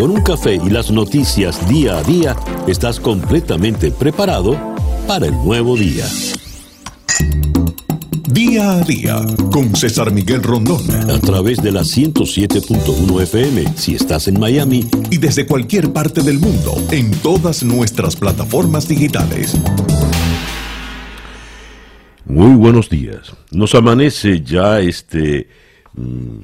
con un café y las noticias día a día, estás completamente preparado para el nuevo día. Día a día con César Miguel Rondón. A través de la 107.1 FM si estás en Miami. Y desde cualquier parte del mundo en todas nuestras plataformas digitales. Muy buenos días. Nos amanece ya este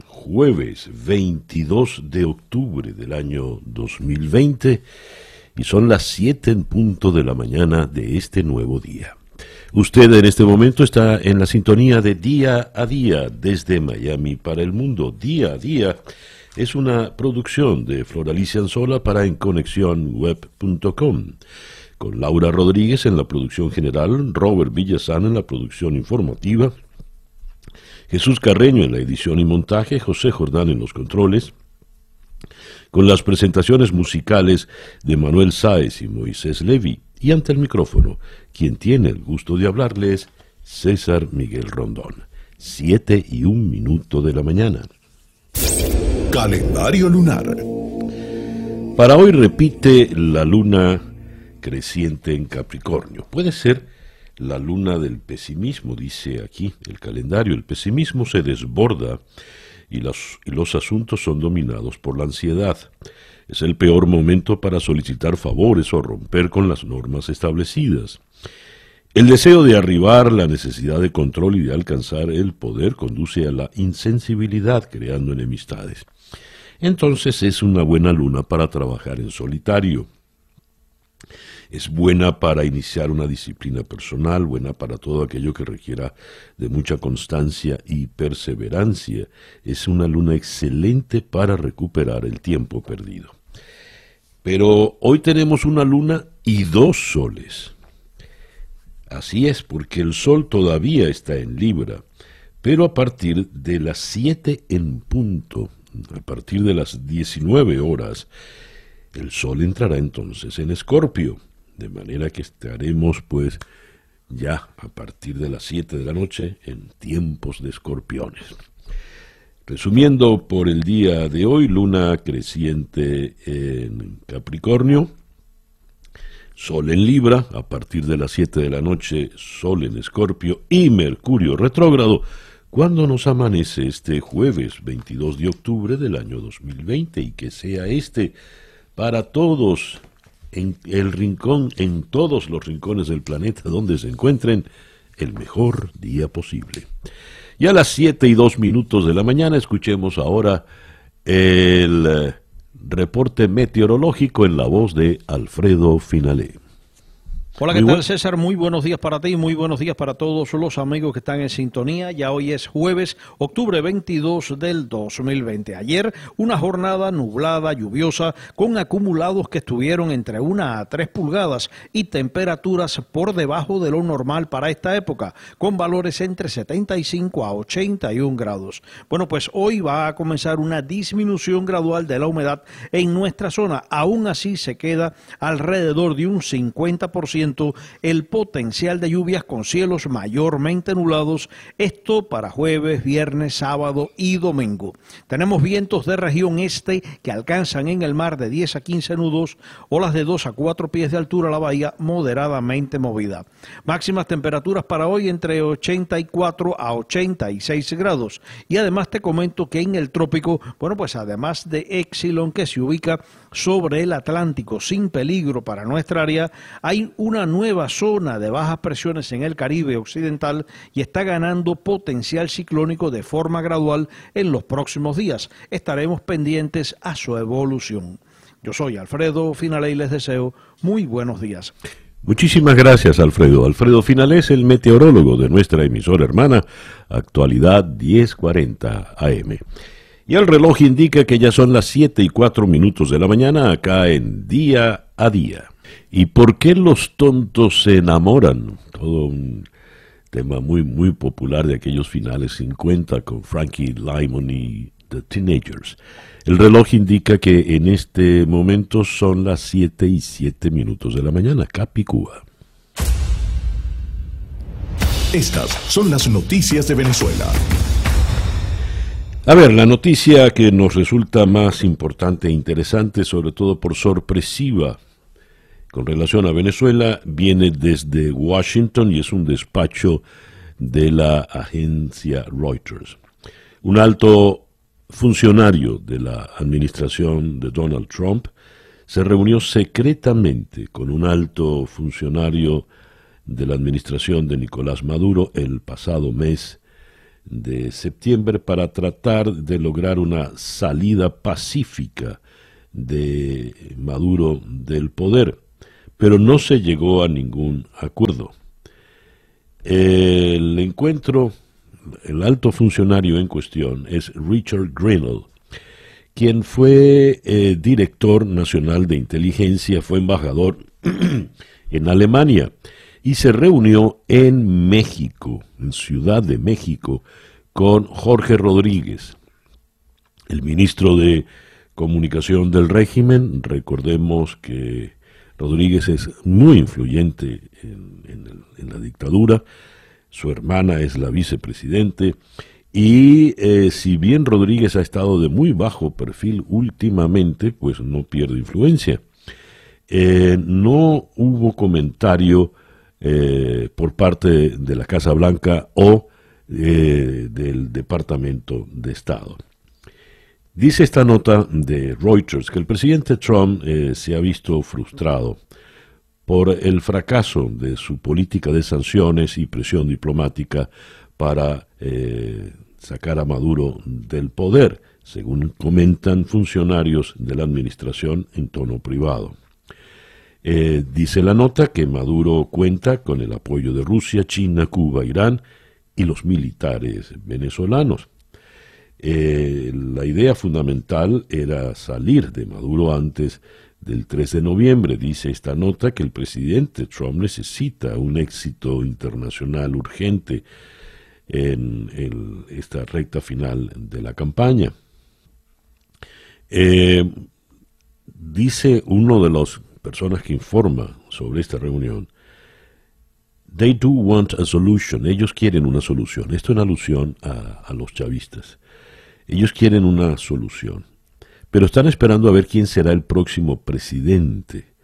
jueves 22 de octubre del año 2020 y son las 7 en punto de la mañana de este nuevo día. Usted en este momento está en la sintonía de Día a Día desde Miami para el mundo. Día a Día es una producción de Floralicia Anzola para EnConexionWeb.com, con Laura Rodríguez en la producción general, Robert Villazán en la producción informativa, Jesús Carreño en la edición y montaje, José Jordán en los controles, con las presentaciones musicales de Manuel Sáez y Moisés Levi, y ante el micrófono, quien tiene el gusto de hablarles, César Miguel Rondón. Siete y un minuto de la mañana. Calendario lunar. Para hoy repite la luna creciente en Capricornio. Puede ser la luna del pesimismo, dice aquí el calendario. El pesimismo se desborda y los, y los asuntos son dominados por la ansiedad. Es el peor momento para solicitar favores o romper con las normas establecidas. El deseo de arribar, la necesidad de control y de alcanzar el poder conduce a la insensibilidad, creando enemistades. Entonces es una buena luna para trabajar en solitario. Es buena para iniciar una disciplina personal, buena para todo aquello que requiera de mucha constancia y perseverancia. Es una luna excelente para recuperar el tiempo perdido. Pero hoy tenemos una luna y dos soles. Así es, porque el sol todavía está en Libra, pero a partir de las 7 en punto, a partir de las 19 horas, el sol entrará entonces en Escorpio, de manera que estaremos pues ya a partir de las 7 de la noche en tiempos de escorpiones. Resumiendo por el día de hoy, luna creciente en Capricornio, Sol en Libra, a partir de las 7 de la noche, Sol en Escorpio y Mercurio retrógrado, cuando nos amanece este jueves 22 de octubre del año 2020 y que sea este para todos en el rincón, en todos los rincones del planeta donde se encuentren, el mejor día posible. Y a las 7 y 2 minutos de la mañana escuchemos ahora el reporte meteorológico en la voz de Alfredo Finalé. Hola, ¿qué tal César? Muy buenos días para ti y muy buenos días para todos los amigos que están en sintonía. Ya hoy es jueves, octubre 22 del 2020. Ayer una jornada nublada, lluviosa, con acumulados que estuvieron entre 1 a 3 pulgadas y temperaturas por debajo de lo normal para esta época, con valores entre 75 a 81 grados. Bueno, pues hoy va a comenzar una disminución gradual de la humedad en nuestra zona. Aún así se queda alrededor de un 50% el potencial de lluvias con cielos mayormente nublados, esto para jueves, viernes, sábado y domingo. Tenemos vientos de región este que alcanzan en el mar de 10 a 15 nudos, olas de 2 a 4 pies de altura la bahía moderadamente movida. Máximas temperaturas para hoy entre 84 a 86 grados. Y además te comento que en el trópico, bueno, pues además de Exilon que se ubica sobre el Atlántico sin peligro para nuestra área, hay una nueva zona de bajas presiones en el Caribe occidental y está ganando potencial ciclónico de forma gradual en los próximos días. Estaremos pendientes a su evolución. Yo soy Alfredo Finale y les deseo muy buenos días. Muchísimas gracias, Alfredo. Alfredo Finale es el meteorólogo de nuestra emisora hermana, actualidad 1040 AM. Y el reloj indica que ya son las 7 y 4 minutos de la mañana acá en Día a Día. ¿Y por qué los tontos se enamoran? Todo un tema muy, muy popular de aquellos finales 50 con Frankie Lymon y The Teenagers. El reloj indica que en este momento son las 7 y 7 minutos de la mañana, Capicúa. Estas son las noticias de Venezuela. A ver, la noticia que nos resulta más importante e interesante, sobre todo por sorpresiva, con relación a Venezuela, viene desde Washington y es un despacho de la agencia Reuters. Un alto funcionario de la administración de Donald Trump se reunió secretamente con un alto funcionario de la administración de Nicolás Maduro el pasado mes de septiembre para tratar de lograr una salida pacífica de Maduro del poder, pero no se llegó a ningún acuerdo. El encuentro, el alto funcionario en cuestión es Richard Grinnell, quien fue eh, director nacional de inteligencia, fue embajador en Alemania y se reunió en México, en Ciudad de México, con Jorge Rodríguez, el ministro de Comunicación del régimen. Recordemos que Rodríguez es muy influyente en, la dictadura, su hermana es la vicepresidente, y eh, si bien Rodríguez ha estado de muy bajo perfil últimamente, pues no pierde influencia. Eh, no hubo comentario eh, por parte de la Casa Blanca o eh, del Departamento de Estado. Dice esta nota de Reuters que el presidente Trump eh, se ha visto frustrado por el fracaso de su política de sanciones y presión diplomática para sacar a Maduro del poder, según comentan funcionarios de la administración en tono privado. Eh, dice la nota que Maduro cuenta con el apoyo de Rusia, China, Cuba, Irán y los militares venezolanos. Eh, la idea fundamental era salir de Maduro antes del 3 de noviembre. Dice esta nota que el presidente Trump necesita un éxito internacional urgente en esta recta final de la campaña. Eh, dice uno de los personas que informan sobre esta reunión, they do want a solution, ellos quieren una solución. Esto en alusión a, los chavistas. Ellos quieren una solución, pero están esperando a ver quién será el próximo presidente.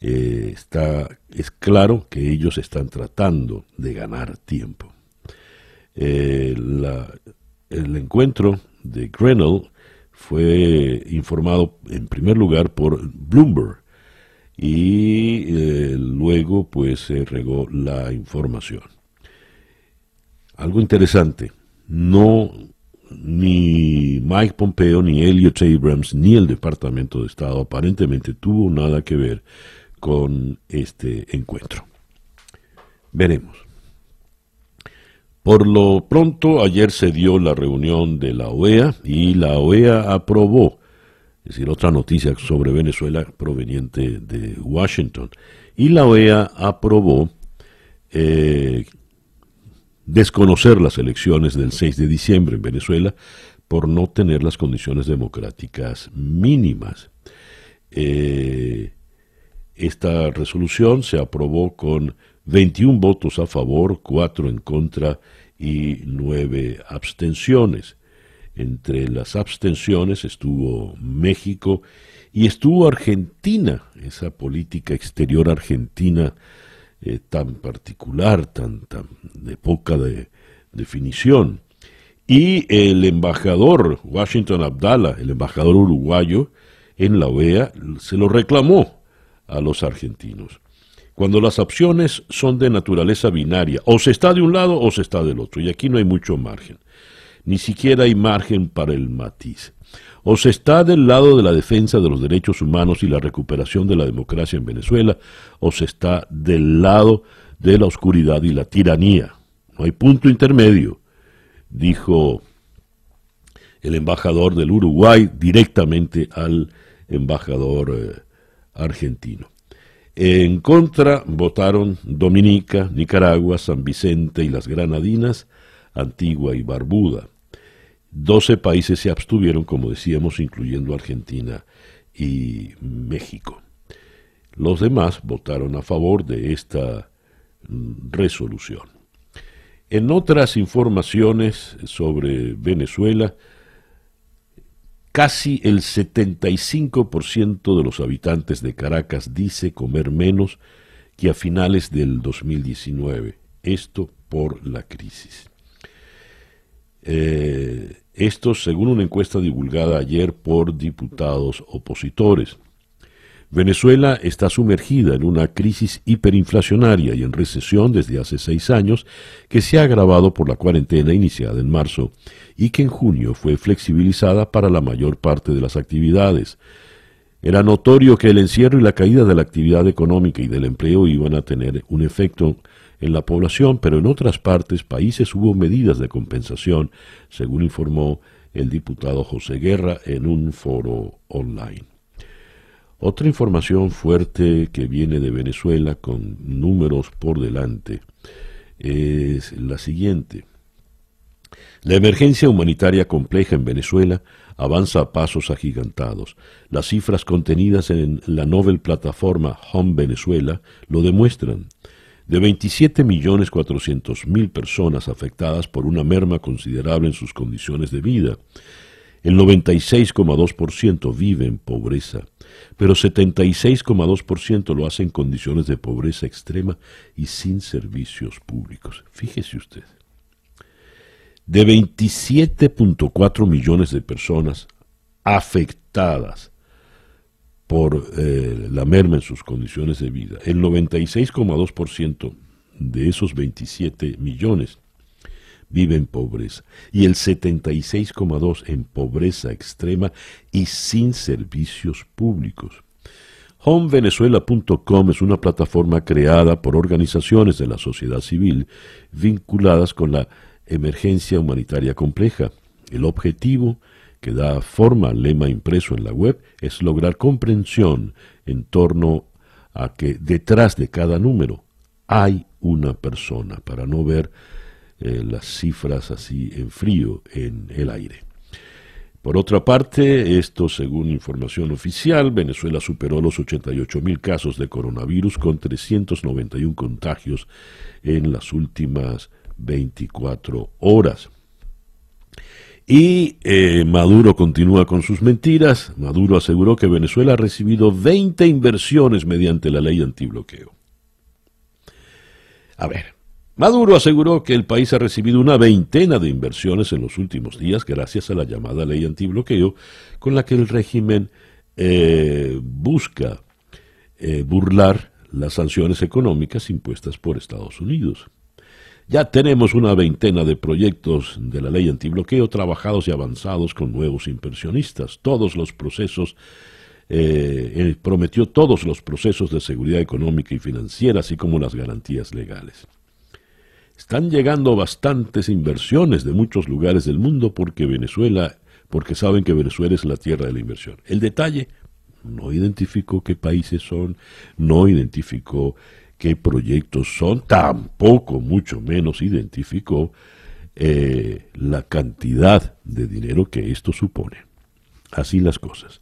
Eh, está, es claro que ellos están tratando de ganar tiempo. Eh, el encuentro de Grenell fue informado en primer lugar por Bloomberg, y eh, luego pues se regó la información. Algo interesante, no ni Mike Pompeo, ni Elliot Abrams, ni el Departamento de Estado aparentemente tuvo nada que ver con este encuentro. Veremos. Por lo pronto, ayer se dio la reunión de la OEA y la OEA aprobó es decir, otra noticia sobre Venezuela proveniente de Washington. Y la OEA aprobó eh, desconocer las elecciones del 6 de diciembre en Venezuela por no tener las condiciones democráticas mínimas. Eh, esta resolución se aprobó con 21 votos a favor, 4 en contra y 9 abstenciones. Entre las abstenciones estuvo México y estuvo Argentina, esa política exterior argentina eh, tan particular, tan, tan de poca definición. Y el embajador Washington Abdala, el embajador uruguayo en la OEA, se lo reclamó a los argentinos. Cuando las opciones son de naturaleza binaria, o se está de un lado o se está del otro, y aquí no hay mucho margen ni siquiera hay margen para el matiz. O se está del lado de la defensa de los derechos humanos y la recuperación de la democracia en Venezuela, o se está del lado de la oscuridad y la tiranía. No hay punto intermedio, dijo el embajador del Uruguay directamente al embajador eh, argentino. En contra votaron Dominica, Nicaragua, San Vicente y las Granadinas, Antigua y Barbuda. Doce países se abstuvieron, como decíamos, incluyendo Argentina y México. Los demás votaron a favor de esta mm, resolución. En otras informaciones sobre Venezuela, Casi el 75% de los habitantes de Caracas dice comer menos que a finales del 2019. Esto por la crisis. Eh, esto según una encuesta divulgada ayer por diputados opositores. Venezuela está sumergida en una crisis hiperinflacionaria y en recesión desde hace seis años que se ha agravado por la cuarentena iniciada en marzo y que en junio fue flexibilizada para la mayor parte de las actividades. Era notorio que el encierro y la caída de la actividad económica y del empleo iban a tener un efecto en la población, pero en otras partes, países hubo medidas de compensación, según informó el diputado José Guerra en un foro online. Otra información fuerte que viene de Venezuela con números por delante es la siguiente. La emergencia humanitaria compleja en Venezuela avanza a pasos agigantados. Las cifras contenidas en la novel plataforma Home Venezuela lo demuestran. De 27.400.000 personas afectadas por una merma considerable en sus condiciones de vida, el 96,2% vive en pobreza, pero 76,2% lo hace en condiciones de pobreza extrema y sin servicios públicos. Fíjese usted. De 27.4 millones de personas afectadas por eh, la merma en sus condiciones de vida, el 96,2% de esos 27 millones vive en pobreza y el 76,2 en pobreza extrema y sin servicios públicos. HomeVenezuela.com es una plataforma creada por organizaciones de la sociedad civil vinculadas con la emergencia humanitaria compleja. El objetivo que da forma al lema impreso en la web es lograr comprensión en torno a que detrás de cada número hay una persona, para no ver eh, las cifras así en frío en el aire. Por otra parte, esto según información oficial, Venezuela superó los 88 mil casos de coronavirus con 391 contagios en las últimas 24 horas. Y eh, Maduro continúa con sus mentiras. Maduro aseguró que Venezuela ha recibido 20 inversiones mediante la ley antibloqueo. A ver, Maduro aseguró que el país ha recibido una veintena de inversiones en los últimos días gracias a la llamada ley antibloqueo, con la que el régimen eh, busca eh, burlar las sanciones económicas impuestas por Estados Unidos. Ya tenemos una veintena de proyectos de la ley antibloqueo trabajados y avanzados con nuevos inversionistas. Todos los procesos, eh, prometió todos los procesos de seguridad económica y financiera, así como las garantías legales. Están llegando bastantes inversiones de muchos lugares del mundo porque Venezuela, porque saben que Venezuela es la tierra de la inversión. El detalle, no identificó qué países son, no identificó qué proyectos son, tampoco, mucho menos identificó eh, la cantidad de dinero que esto supone. Así las cosas.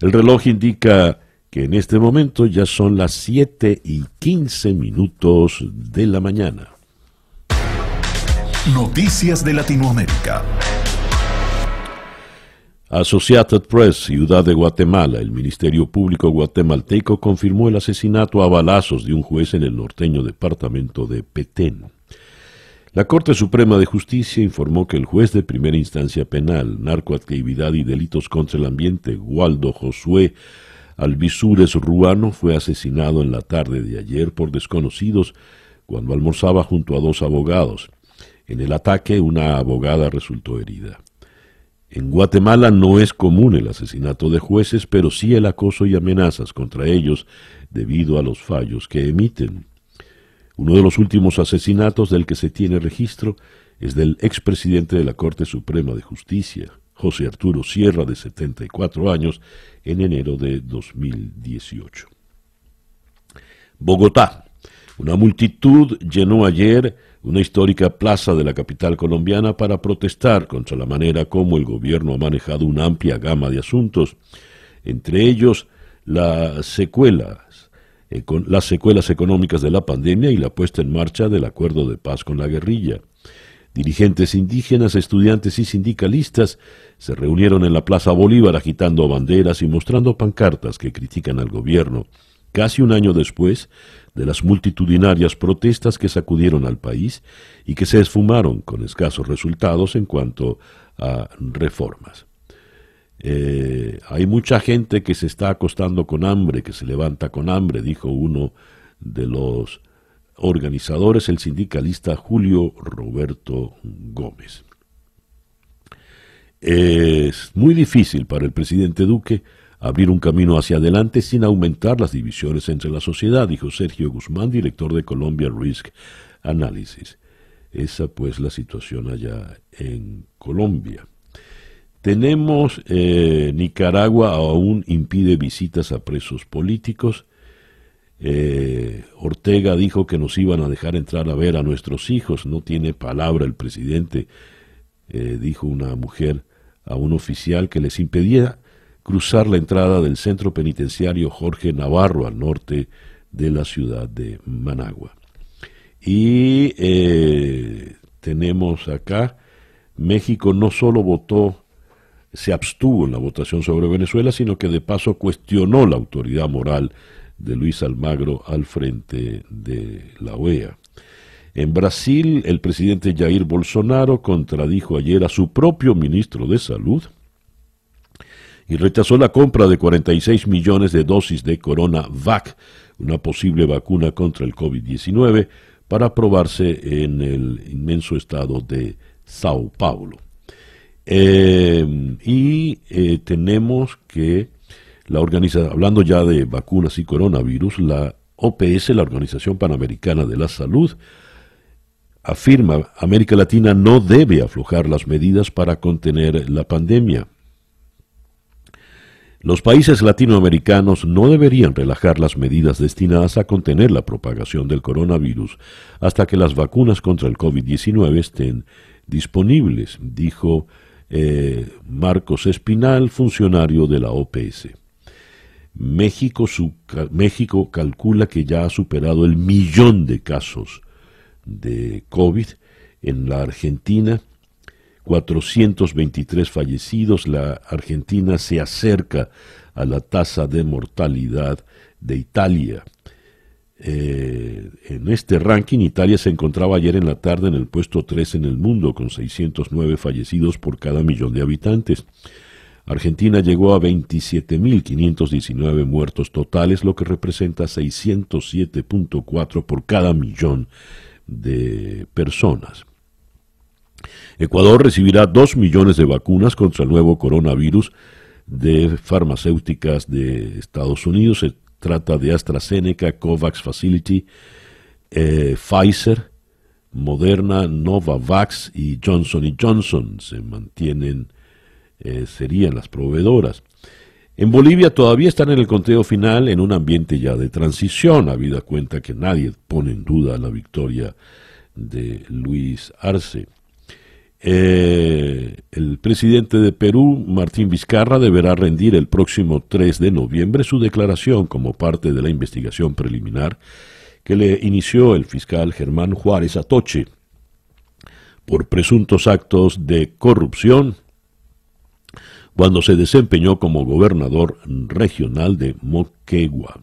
El reloj indica que en este momento ya son las 7 y 15 minutos de la mañana. Noticias de Latinoamérica. Associated Press, Ciudad de Guatemala, el Ministerio Público guatemalteco confirmó el asesinato a balazos de un juez en el norteño departamento de Petén. La Corte Suprema de Justicia informó que el juez de primera instancia penal, narcoactividad y delitos contra el ambiente, Waldo Josué Alvisures Ruano, fue asesinado en la tarde de ayer por desconocidos cuando almorzaba junto a dos abogados. En el ataque, una abogada resultó herida. En Guatemala no es común el asesinato de jueces, pero sí el acoso y amenazas contra ellos debido a los fallos que emiten. Uno de los últimos asesinatos del que se tiene registro es del expresidente de la Corte Suprema de Justicia, José Arturo Sierra, de 74 años, en enero de 2018. Bogotá. Una multitud llenó ayer una histórica plaza de la capital colombiana para protestar contra la manera como el gobierno ha manejado una amplia gama de asuntos, entre ellos las secuelas, eh, las secuelas económicas de la pandemia y la puesta en marcha del acuerdo de paz con la guerrilla. Dirigentes indígenas, estudiantes y sindicalistas se reunieron en la Plaza Bolívar agitando banderas y mostrando pancartas que critican al gobierno, casi un año después de las multitudinarias protestas que sacudieron al país y que se esfumaron con escasos resultados en cuanto a reformas. Eh, hay mucha gente que se está acostando con hambre, que se levanta con hambre, dijo uno de los organizadores, el sindicalista Julio Roberto Gómez. Es muy difícil para el presidente Duque abrir un camino hacia adelante sin aumentar las divisiones entre la sociedad, dijo Sergio Guzmán, director de Colombia Risk Analysis. Esa pues la situación allá en Colombia. Tenemos eh, Nicaragua aún impide visitas a presos políticos. Eh, Ortega dijo que nos iban a dejar entrar a ver a nuestros hijos. No tiene palabra el presidente, eh, dijo una mujer a un oficial que les impedía cruzar la entrada del centro penitenciario Jorge Navarro al norte de la ciudad de Managua. Y eh, tenemos acá, México no solo votó, se abstuvo en la votación sobre Venezuela, sino que de paso cuestionó la autoridad moral de Luis Almagro al frente de la OEA. En Brasil, el presidente Jair Bolsonaro contradijo ayer a su propio ministro de Salud y rechazó la compra de 46 millones de dosis de CoronaVac, una posible vacuna contra el COVID-19, para probarse en el inmenso estado de Sao Paulo. Eh, y eh, tenemos que la organización, hablando ya de vacunas y coronavirus, la OPS, la Organización Panamericana de la Salud, afirma América Latina no debe aflojar las medidas para contener la pandemia. Los países latinoamericanos no deberían relajar las medidas destinadas a contener la propagación del coronavirus hasta que las vacunas contra el COVID-19 estén disponibles, dijo eh, Marcos Espinal, funcionario de la OPS. México, México calcula que ya ha superado el millón de casos de COVID. En la Argentina, 423 fallecidos. La Argentina se acerca a la tasa de mortalidad de Italia. Eh, en este ranking, Italia se encontraba ayer en la tarde en el puesto 3 en el mundo, con 609 fallecidos por cada millón de habitantes. Argentina llegó a 27.519 muertos totales, lo que representa 607.4 por cada millón de personas. Ecuador recibirá 2 millones de vacunas contra el nuevo coronavirus de farmacéuticas de Estados Unidos. Se trata de AstraZeneca, COVAX Facility, eh, Pfizer, Moderna, Novavax y Johnson Johnson. Se mantienen eh, serían las proveedoras. En Bolivia todavía están en el conteo final en un ambiente ya de transición, habida cuenta que nadie pone en duda la victoria de Luis Arce. Eh, el presidente de Perú, Martín Vizcarra, deberá rendir el próximo 3 de noviembre su declaración como parte de la investigación preliminar que le inició el fiscal Germán Juárez Atoche por presuntos actos de corrupción cuando se desempeñó como gobernador regional de Moquegua.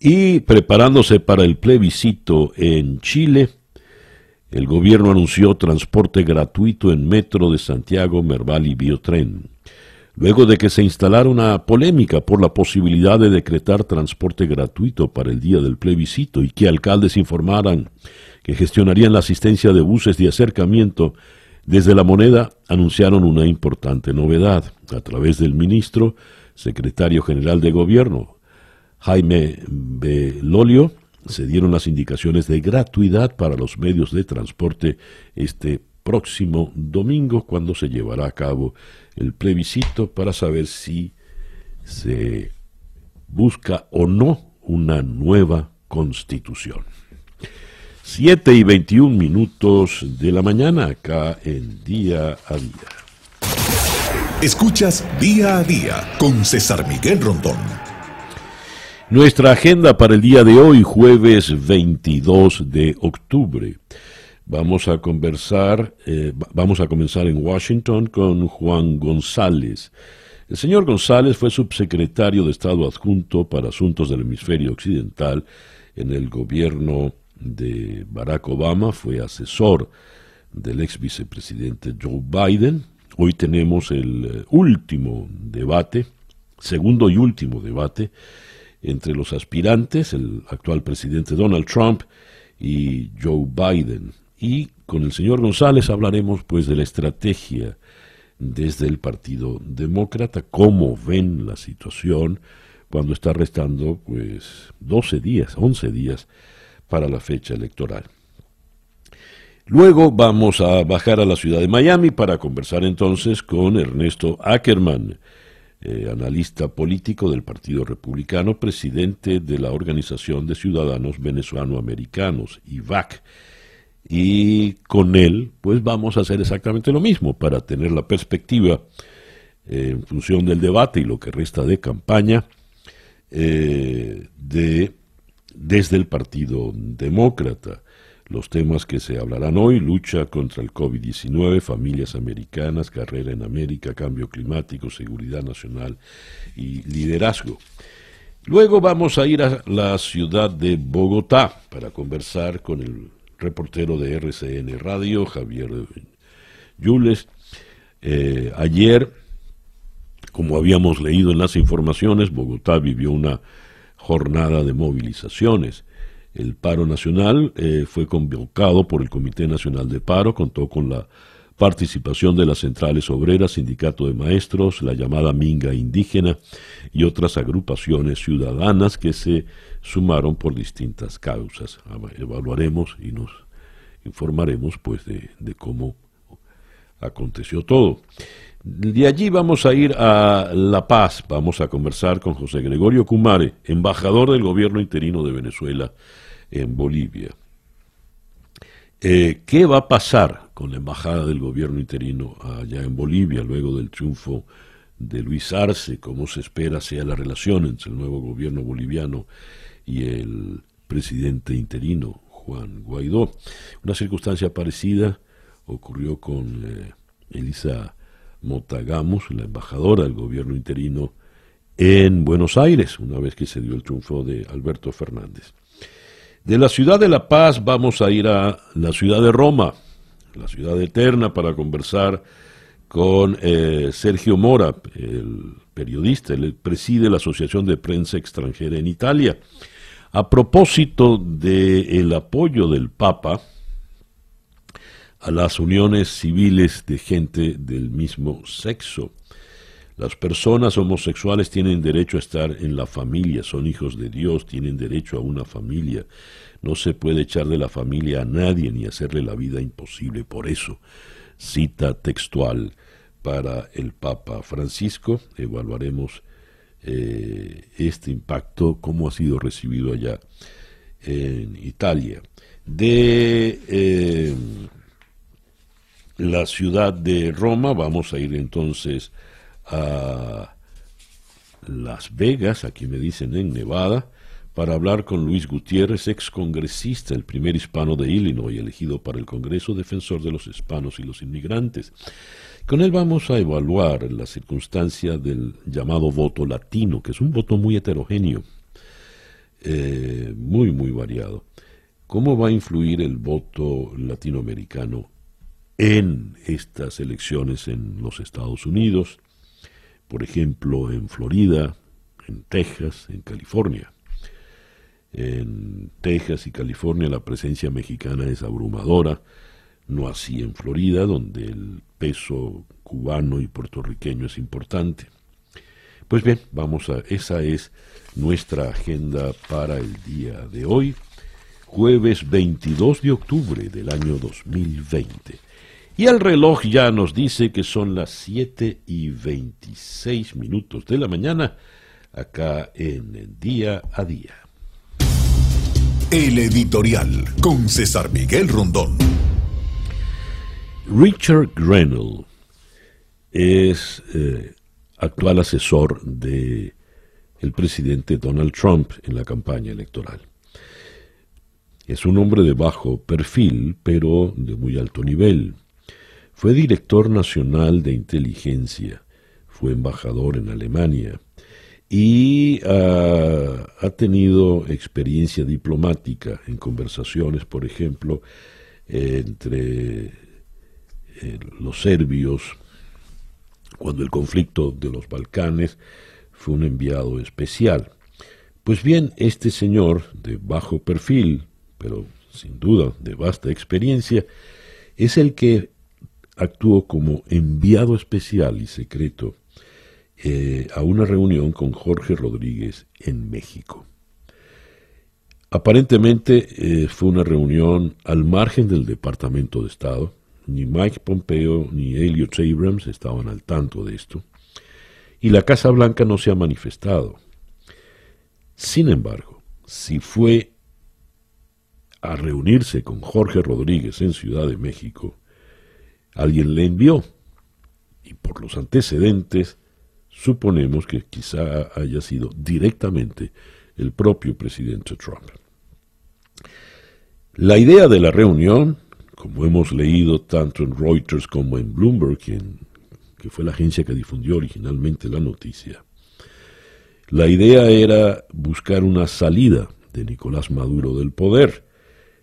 Y preparándose para el plebiscito en Chile, el gobierno anunció transporte gratuito en metro de Santiago, Merval y Biotren. Luego de que se instalara una polémica por la posibilidad de decretar transporte gratuito para el día del plebiscito y que alcaldes informaran que gestionarían la asistencia de buses de acercamiento desde la moneda anunciaron una importante novedad. A través del ministro, secretario general de gobierno, Jaime Belolio, se dieron las indicaciones de gratuidad para los medios de transporte este próximo domingo, cuando se llevará a cabo el plebiscito para saber si se busca o no una nueva constitución. 7 y 21 minutos de la mañana acá en Día a Día. Escuchas Día a Día con César Miguel Rondón. Nuestra agenda para el día de hoy, jueves 22 de octubre. Vamos a conversar, eh, vamos a comenzar en Washington con Juan González. El señor González fue subsecretario de Estado adjunto para asuntos del hemisferio occidental en el gobierno de Barack Obama, fue asesor del ex vicepresidente Joe Biden. Hoy tenemos el eh, último debate, segundo y último debate, entre los aspirantes, el actual presidente Donald Trump y Joe Biden. Y con el señor González hablaremos pues de la estrategia desde el Partido Demócrata, cómo ven la situación cuando está restando pues 12 días, 11 días para la fecha electoral. Luego vamos a bajar a la ciudad de Miami para conversar entonces con Ernesto Ackerman, eh, analista político del Partido Republicano, presidente de la Organización de Ciudadanos Venezolano-Americanos, IVAC. Y con él, pues vamos a hacer exactamente lo mismo para tener la perspectiva eh, en función del debate y lo que resta de campaña eh, de, desde el Partido Demócrata. Los temas que se hablarán hoy, lucha contra el COVID-19, familias americanas, carrera en América, cambio climático, seguridad nacional y liderazgo. Luego vamos a ir a la ciudad de Bogotá para conversar con el reportero de RCN Radio, Javier Yules. Eh, ayer, como habíamos leído en las informaciones, Bogotá vivió una jornada de movilizaciones. El paro nacional eh, fue convocado por el Comité Nacional de Paro, contó con la participación de las centrales obreras, sindicato de maestros, la llamada Minga Indígena y otras agrupaciones ciudadanas que se sumaron por distintas causas. Evaluaremos y nos informaremos pues de cómo aconteció todo. De allí vamos a ir a La Paz, vamos a conversar con José Gregorio Cumare, embajador del gobierno interino de Venezuela en Bolivia. Eh, ¿Qué va a pasar con la embajada del gobierno interino allá en Bolivia luego del triunfo de Luis Arce? ¿Cómo se espera sea la relación entre el nuevo gobierno boliviano y el presidente interino, Juan Guaidó? Una circunstancia parecida ocurrió con eh, Elisa Motagamos, la embajadora del gobierno interino en Buenos Aires, una vez que se dio el triunfo de Alberto Fernández. De la ciudad de La Paz vamos a ir a la ciudad de Roma, la ciudad eterna, para conversar con eh, Sergio Mora, el periodista, él preside la Asociación de Prensa Extranjera en Italia. A propósito del apoyo del Papa a las uniones civiles de gente del mismo sexo. Las personas homosexuales tienen derecho a estar en la familia, son hijos de Dios, tienen derecho a una familia. No se puede echar de la familia a nadie ni hacerle la vida imposible. Por eso, cita textual para el Papa Francisco, evaluaremos eh, este impacto, cómo ha sido recibido allá en Italia. De eh, la ciudad de Roma vamos a ir entonces a Las Vegas, aquí me dicen en Nevada, para hablar con Luis Gutiérrez, ex congresista, el primer hispano de Illinois, elegido para el Congreso Defensor de los Hispanos y los Inmigrantes. Con él vamos a evaluar la circunstancia del llamado voto latino, que es un voto muy heterogéneo, eh, muy, muy variado. ¿Cómo va a influir el voto latinoamericano en estas elecciones en los Estados Unidos? por ejemplo, en Florida, en Texas, en California. En Texas y California la presencia mexicana es abrumadora, no así en Florida, donde el peso cubano y puertorriqueño es importante. Pues bien, vamos a esa es nuestra agenda para el día de hoy, jueves 22 de octubre del año 2020. Y el reloj ya nos dice que son las 7 y 26 minutos de la mañana acá en el Día a Día. El editorial con César Miguel Rondón. Richard Grenell es eh, actual asesor de el presidente Donald Trump en la campaña electoral. Es un hombre de bajo perfil, pero de muy alto nivel. Fue director nacional de inteligencia, fue embajador en Alemania y ah, ha tenido experiencia diplomática en conversaciones, por ejemplo, entre eh, los serbios, cuando el conflicto de los Balcanes fue un enviado especial. Pues bien, este señor de bajo perfil, pero sin duda de vasta experiencia, es el que actuó como enviado especial y secreto eh, a una reunión con Jorge Rodríguez en México. Aparentemente eh, fue una reunión al margen del Departamento de Estado. Ni Mike Pompeo ni Elliot Abrams estaban al tanto de esto. Y la Casa Blanca no se ha manifestado. Sin embargo, si fue a reunirse con Jorge Rodríguez en Ciudad de México, alguien le envió. Y por los antecedentes, suponemos que quizá haya sido directamente el propio presidente Trump. La idea de la reunión, como hemos leído tanto en Reuters como en Bloomberg, que fue la agencia que difundió originalmente la noticia, la idea era buscar una salida de Nicolás Maduro del poder.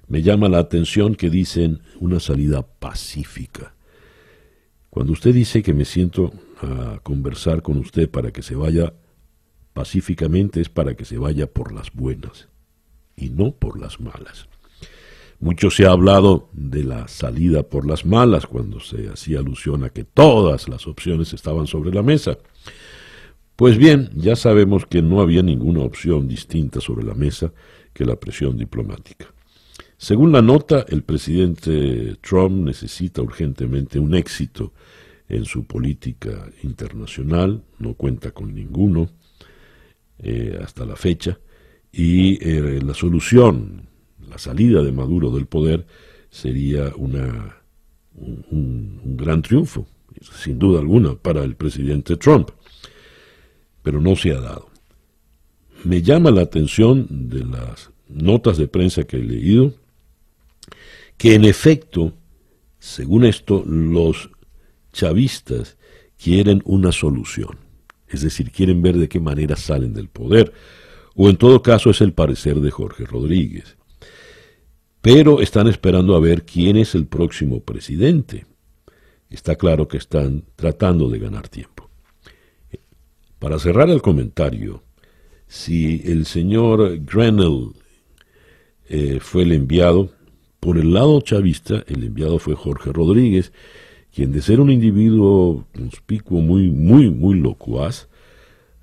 Me llama la atención que dicen una salida pacífica. Cuando usted dice que me siento a conversar con usted para que se vaya pacíficamente es para que se vaya por las buenas y no por las malas. Mucho se ha hablado de la salida por las malas cuando se hacía alusión a que todas las opciones estaban sobre la mesa. Pues bien, ya sabemos que no había ninguna opción distinta sobre la mesa que la presión diplomática. Según la nota, el presidente Trump necesita urgentemente un éxito en su política internacional, no cuenta con ninguno eh, hasta la fecha, y eh, la solución, la salida de Maduro del poder, sería una, un, un gran triunfo, sin duda alguna, para el presidente Trump, pero no se ha dado. Me llama la atención de las notas de prensa que he leído, que en efecto, según esto, los chavistas quieren una solución, es decir, quieren ver de qué manera salen del poder, o en todo caso es el parecer de Jorge Rodríguez. Pero están esperando a ver quién es el próximo presidente. Está claro que están tratando de ganar tiempo. Para cerrar el comentario, si el señor Grenell eh, fue el enviado, por el lado chavista, el enviado fue Jorge Rodríguez, quien de ser un individuo conspicuo muy, muy, muy locuaz,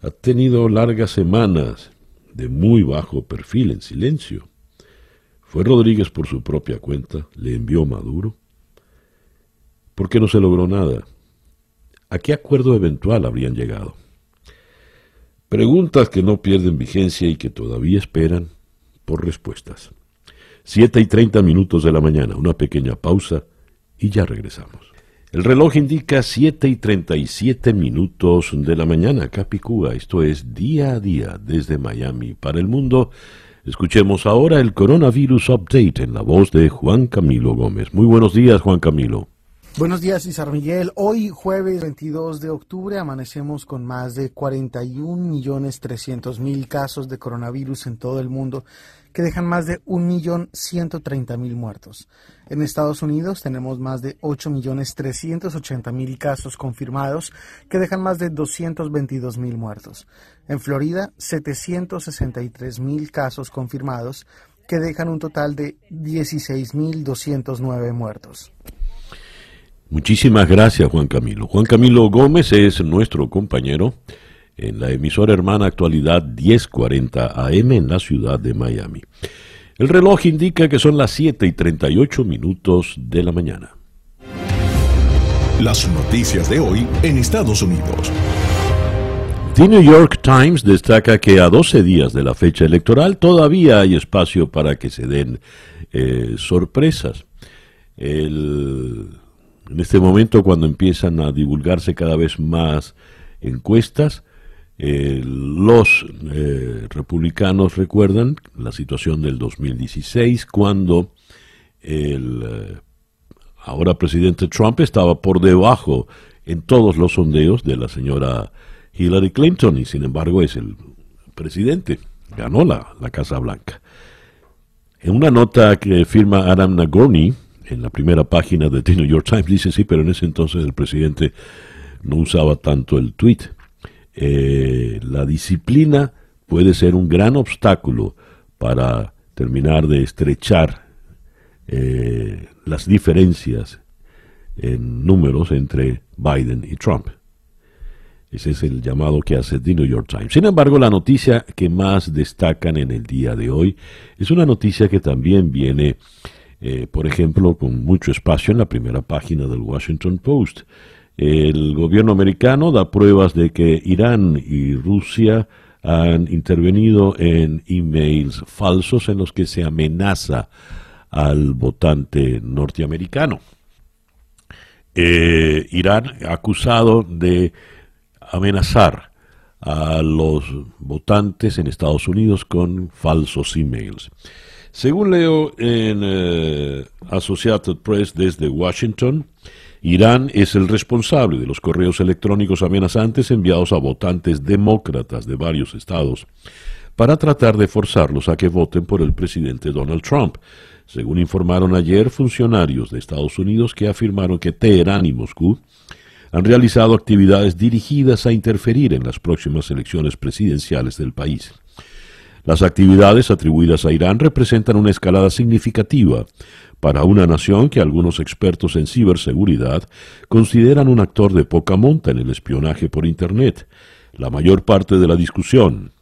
ha tenido largas semanas de muy bajo perfil en silencio. Fue Rodríguez por su propia cuenta, le envió Maduro. ¿Por qué no se logró nada? ¿A qué acuerdo eventual habrían llegado? Preguntas que no pierden vigencia y que todavía esperan por respuestas. Siete y treinta minutos de la mañana, una pequeña pausa y ya regresamos. El reloj indica 7 y 37 minutos de la mañana, Capicúa. Esto es día a día desde Miami para el mundo. Escuchemos ahora el Coronavirus Update en la voz de Juan Camilo Gómez. Muy buenos días, Juan Camilo. Buenos días, César Miguel. Hoy, jueves 22 de octubre, amanecemos con más de 41 millones 300 mil casos de coronavirus en todo el mundo que dejan más de 1.130.000 muertos. En Estados Unidos tenemos más de 8.380.000 casos confirmados que dejan más de 222.000 muertos. En Florida, 763.000 casos confirmados que dejan un total de 16.209 muertos. Muchísimas gracias, Juan Camilo. Juan Camilo Gómez es nuestro compañero en la emisora hermana actualidad 1040 AM en la ciudad de Miami. El reloj indica que son las 7 y 38 minutos de la mañana. Las noticias de hoy en Estados Unidos. The New York Times destaca que a 12 días de la fecha electoral todavía hay espacio para que se den eh, sorpresas. En este momento, cuando empiezan a divulgarse cada vez más encuestas, Eh, los eh, republicanos recuerdan la situación del 2016 cuando el eh, ahora presidente Trump estaba por debajo en todos los sondeos de la señora Hillary Clinton y sin embargo es el presidente, ganó la, la Casa Blanca. En una nota que firma Adam Nagorny en la primera página de The New York Times dice sí, pero en ese entonces el presidente no usaba tanto el tweet. Eh, la disciplina puede ser un gran obstáculo para terminar de estrechar eh, las diferencias en números entre Biden y Trump. Ese es el llamado que hace The New York Times. Sin embargo, la noticia que más destacan en el día de hoy es una noticia que también viene, eh, por ejemplo, con mucho espacio en la primera página del Washington Post. El gobierno americano da pruebas de que Irán y Rusia han intervenido en emails falsos en los que se amenaza al votante norteamericano. Eh, Irán acusado de amenazar a los votantes en Estados Unidos con falsos emails. Según leo en eh, Associated Press desde Washington, Irán es el responsable de los correos electrónicos amenazantes enviados a votantes demócratas de varios estados para tratar de forzarlos a que voten por el presidente Donald Trump, según informaron ayer funcionarios de Estados Unidos que afirmaron que Teherán y Moscú han realizado actividades dirigidas a interferir en las próximas elecciones presidenciales del país. Las actividades atribuidas a Irán representan una escalada significativa para una nación que algunos expertos en ciberseguridad consideran un actor de poca monta en el espionaje por Internet. La mayor parte de la discusión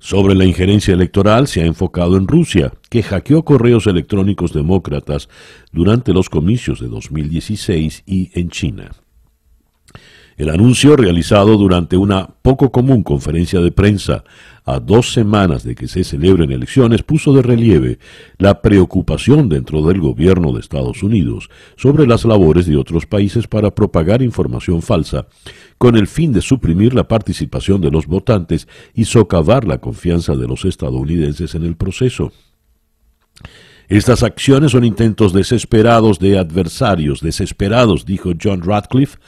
sobre la injerencia electoral se ha enfocado en Rusia, que hackeó correos electrónicos demócratas durante los comicios de 2016 y en China. El anuncio realizado durante una poco común conferencia de prensa a dos semanas de que se celebren elecciones puso de relieve la preocupación dentro del gobierno de Estados Unidos sobre las labores de otros países para propagar información falsa con el fin de suprimir la participación de los votantes y socavar la confianza de los estadounidenses en el proceso. Estas acciones son intentos desesperados de adversarios desesperados, dijo John Radcliffe,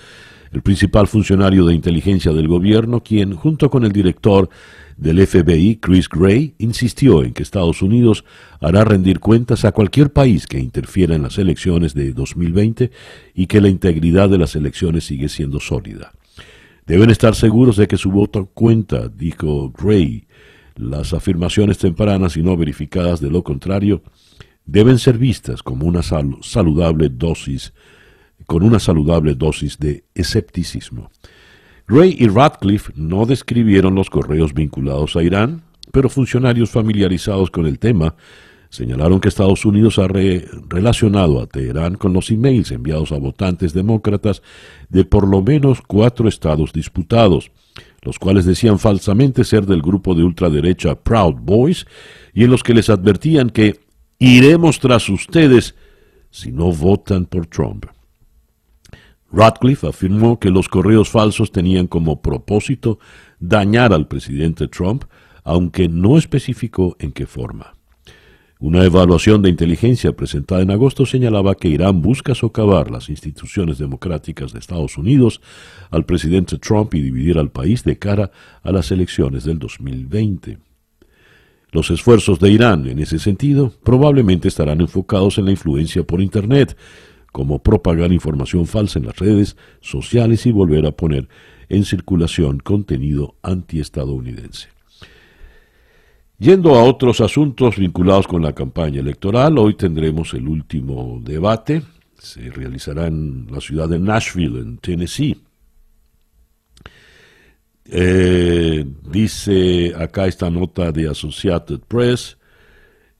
el principal funcionario de inteligencia del gobierno, quien, junto con el director del FBI, Chris Gray, insistió en que Estados Unidos hará rendir cuentas a cualquier país que interfiera en las elecciones de 2020 y que la integridad de las elecciones sigue siendo sólida. Deben estar seguros de que su voto cuenta, dijo Gray. Las afirmaciones tempranas y no verificadas de lo contrario deben ser vistas como una saludable dosis con una saludable dosis de escepticismo. Gray y Radcliffe no describieron los correos vinculados a Irán, pero funcionarios familiarizados con el tema señalaron que Estados Unidos ha relacionado a Teherán con los emails enviados a votantes demócratas de por lo menos cuatro estados disputados, los cuales decían falsamente ser del grupo de ultraderecha Proud Boys y en los que les advertían que iremos tras ustedes si no votan por Trump. Radcliffe afirmó que los correos falsos tenían como propósito dañar al presidente Trump, aunque no especificó en qué forma. Una evaluación de inteligencia presentada en agosto señalaba que Irán busca socavar las instituciones democráticas de Estados Unidos al presidente Trump y dividir al país de cara a las elecciones del 2020. Los esfuerzos de Irán en ese sentido probablemente estarán enfocados en la influencia por Internet, como propagar información falsa en las redes sociales y volver a poner en circulación contenido antiestadounidense. Yendo a otros asuntos vinculados con la campaña electoral, hoy tendremos el último debate. Se realizará en la ciudad de Nashville, en Tennessee. Eh, dice acá esta nota de Associated Press.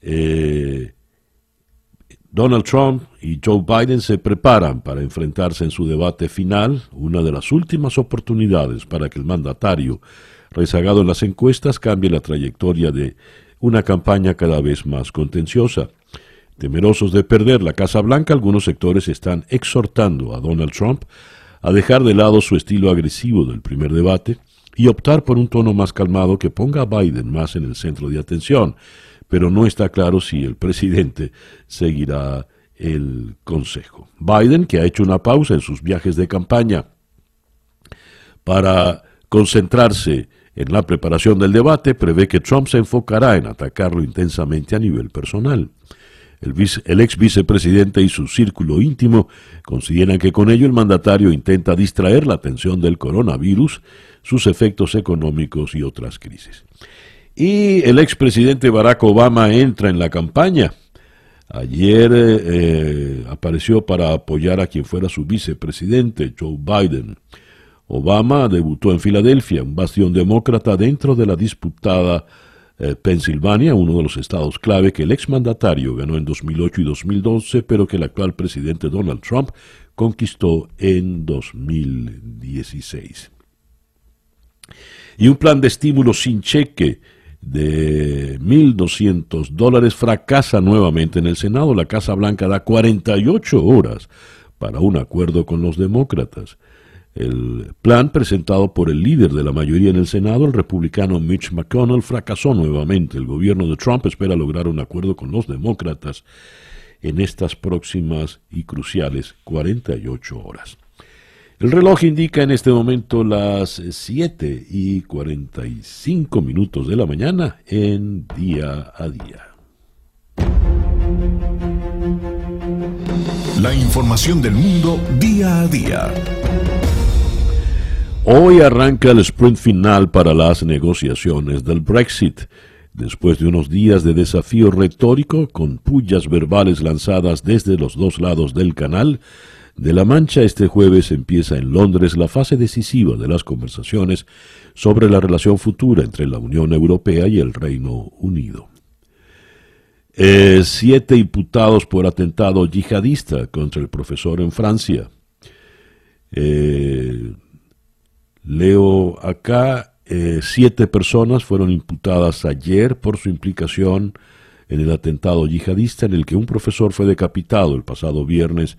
Eh, Donald Trump y Joe Biden se preparan para enfrentarse en su debate final, una de las últimas oportunidades para que el mandatario, rezagado en las encuestas, cambie la trayectoria de una campaña cada vez más contenciosa. Temerosos de perder la Casa Blanca, algunos sectores están exhortando a Donald Trump a dejar de lado su estilo agresivo del primer debate y optar por un tono más calmado que ponga a Biden más en el centro de atención, pero no está claro si el presidente seguirá el consejo. Biden, que ha hecho una pausa en sus viajes de campaña para concentrarse en la preparación del debate, prevé que Trump se enfocará en atacarlo intensamente a nivel personal. El, ex vicepresidente y su círculo íntimo consideran que con ello el mandatario intenta distraer la atención del coronavirus, sus efectos económicos y otras crisis. Y el expresidente Barack Obama entra en la campaña. Ayer eh, apareció para apoyar a quien fuera su vicepresidente, Joe Biden. Obama debutó en Filadelfia, un bastión demócrata dentro de la disputada eh, Pensilvania, uno de los estados clave que el exmandatario ganó en 2008 y 2012, pero que el actual presidente Donald Trump conquistó en 2016. Y un plan de estímulo sin cheque de 1.200 dólares fracasa nuevamente en el Senado. La Casa Blanca da 48 horas para un acuerdo con los demócratas. El plan presentado por el líder de la mayoría en el Senado, el republicano Mitch McConnell, fracasó nuevamente. El gobierno de Trump espera lograr un acuerdo con los demócratas en estas próximas y cruciales 48 horas. El reloj indica en este momento las 7 y 45 minutos de la mañana en día a día. La información del mundo día a día. Hoy arranca el sprint final para las negociaciones del Brexit. Después de unos días de desafío retórico con pullas verbales lanzadas desde los dos lados del canal, de la Mancha este jueves empieza en Londres la fase decisiva de las conversaciones sobre la relación futura entre la Unión Europea y el Reino Unido. Eh, siete imputados por atentado yihadista contra el profesor en Francia. Eh, Leo acá, eh, siete personas fueron imputadas ayer por su implicación en el atentado yihadista en el que un profesor fue decapitado el pasado viernes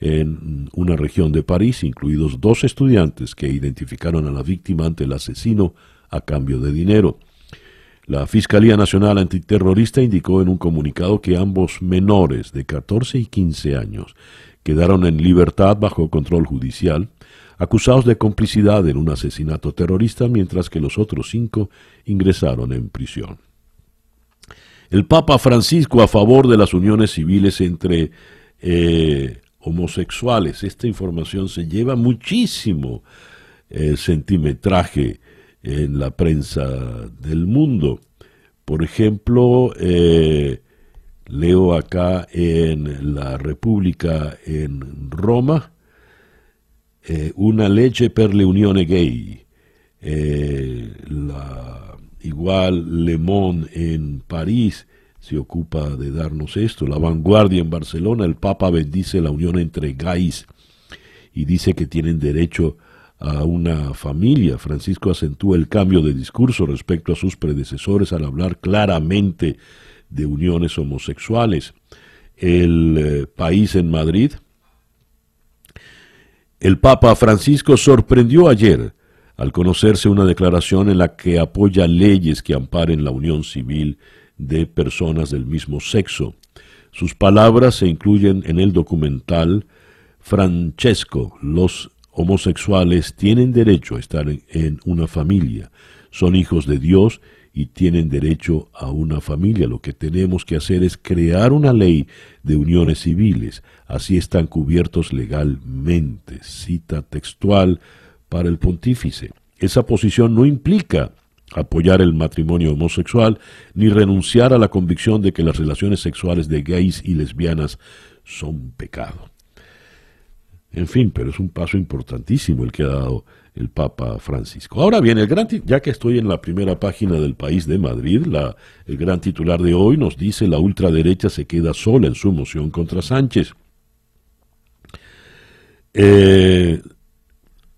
en una región de París, incluidos dos estudiantes que identificaron a la víctima ante el asesino a cambio de dinero. La Fiscalía Nacional Antiterrorista indicó en un comunicado que ambos menores de 14 y 15 años quedaron en libertad bajo control judicial acusados de complicidad en un asesinato terrorista, mientras que los otros cinco ingresaron en prisión. El Papa Francisco a favor de las uniones civiles entre eh, homosexuales. Esta información se lleva muchísimo eh, centimetraje en la prensa del mundo. Por ejemplo, eh, leo acá en la República en Roma, eh, una legge per le unioni gay. Eh, la, igual Le Monde en París se ocupa de darnos esto. La vanguardia en Barcelona, el Papa bendice la unión entre gays y dice que tienen derecho a una familia. Francisco acentúa el cambio de discurso respecto a sus predecesores al hablar claramente de uniones homosexuales. El eh, país en Madrid el Papa Francisco sorprendió ayer al conocerse una declaración en la que apoya leyes que amparen la unión civil de personas del mismo sexo. Sus palabras se incluyen en el documental Francesco, los homosexuales tienen derecho a estar en una familia, son hijos de Dios y tienen derecho a una familia. Lo que tenemos que hacer es crear una ley de uniones civiles. Así están cubiertos legalmente. Cita textual para el pontífice. Esa posición no implica apoyar el matrimonio homosexual ni renunciar a la convicción de que las relaciones sexuales de gays y lesbianas son pecado. En fin, pero es un paso importantísimo el que ha dado el Papa Francisco. Ahora bien, el gran, ya que estoy en la primera página del país de Madrid, el gran titular de hoy nos dice la ultraderecha se queda sola en su moción contra Sánchez. Eh,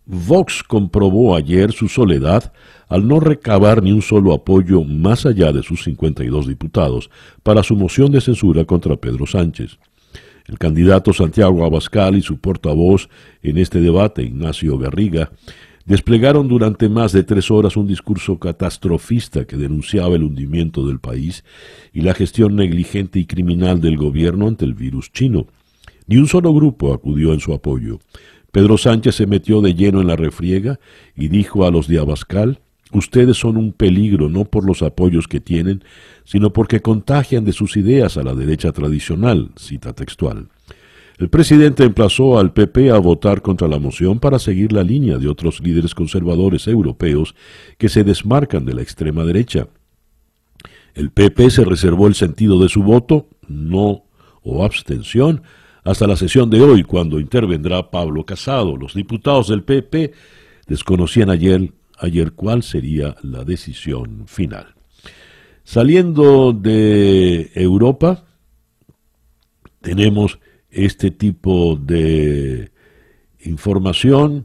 Vox comprobó ayer su soledad al no recabar ni un solo apoyo más allá de sus 52 diputados para su moción de censura contra Pedro Sánchez. El candidato Santiago Abascal y su portavoz en este debate, Ignacio Garriga, desplegaron durante más de tres horas un discurso catastrofista que denunciaba el hundimiento del país y la gestión negligente y criminal del gobierno ante el virus chino. Ni un solo grupo acudió en su apoyo. Pedro Sánchez se metió de lleno en la refriega y dijo a los de Abascal, ustedes son un peligro no por los apoyos que tienen, sino porque contagian de sus ideas a la derecha tradicional, cita textual. El presidente emplazó al PP a votar contra la moción para seguir la línea de otros líderes conservadores europeos que se desmarcan de la extrema derecha. El PP se reservó el sentido de su voto, no o abstención, hasta la sesión de hoy, cuando intervendrá Pablo Casado. Los diputados del PP desconocían ayer, ayer cuál sería la decisión final. Saliendo de Europa, tenemos este tipo de información.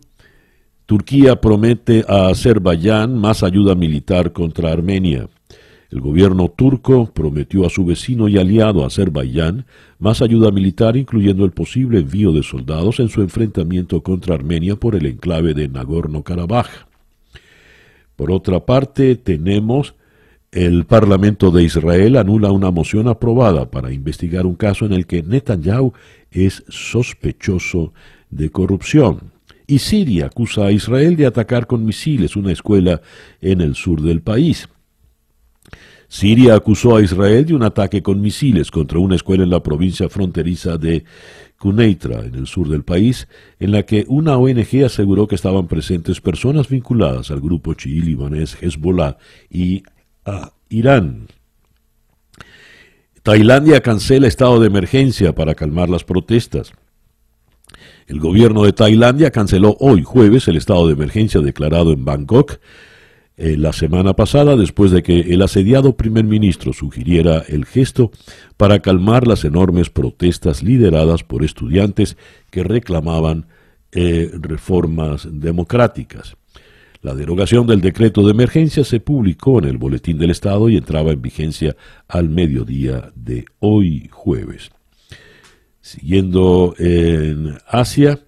Turquía promete a Azerbaiyán más ayuda militar contra Armenia. El gobierno turco prometió a su vecino y aliado Azerbaiyán más ayuda militar, incluyendo el posible envío de soldados en su enfrentamiento contra Armenia por el enclave de Nagorno-Karabaj. Por otra parte, tenemos el Parlamento de Israel anula una moción aprobada para investigar un caso en el que Netanyahu es sospechoso de corrupción. Y Siria acusa a Israel de atacar con misiles una escuela en el sur del país. Siria acusó a Israel de un ataque con misiles contra una escuela en la provincia fronteriza de Cuneitra, en el sur del país, en la que una ONG aseguró que estaban presentes personas vinculadas al grupo chií libanés Hezbollah y a Irán. Tailandia cancela estado de emergencia para calmar las protestas. El gobierno de Tailandia canceló hoy jueves el estado de emergencia declarado en Bangkok eh, la semana pasada después de que el asediado primer ministro sugiriera el gesto para calmar las enormes protestas lideradas por estudiantes que reclamaban eh, reformas democráticas. La derogación del decreto de emergencia se publicó en el Boletín del Estado y entraba en vigencia al mediodía de hoy jueves. Siguiendo en Asia,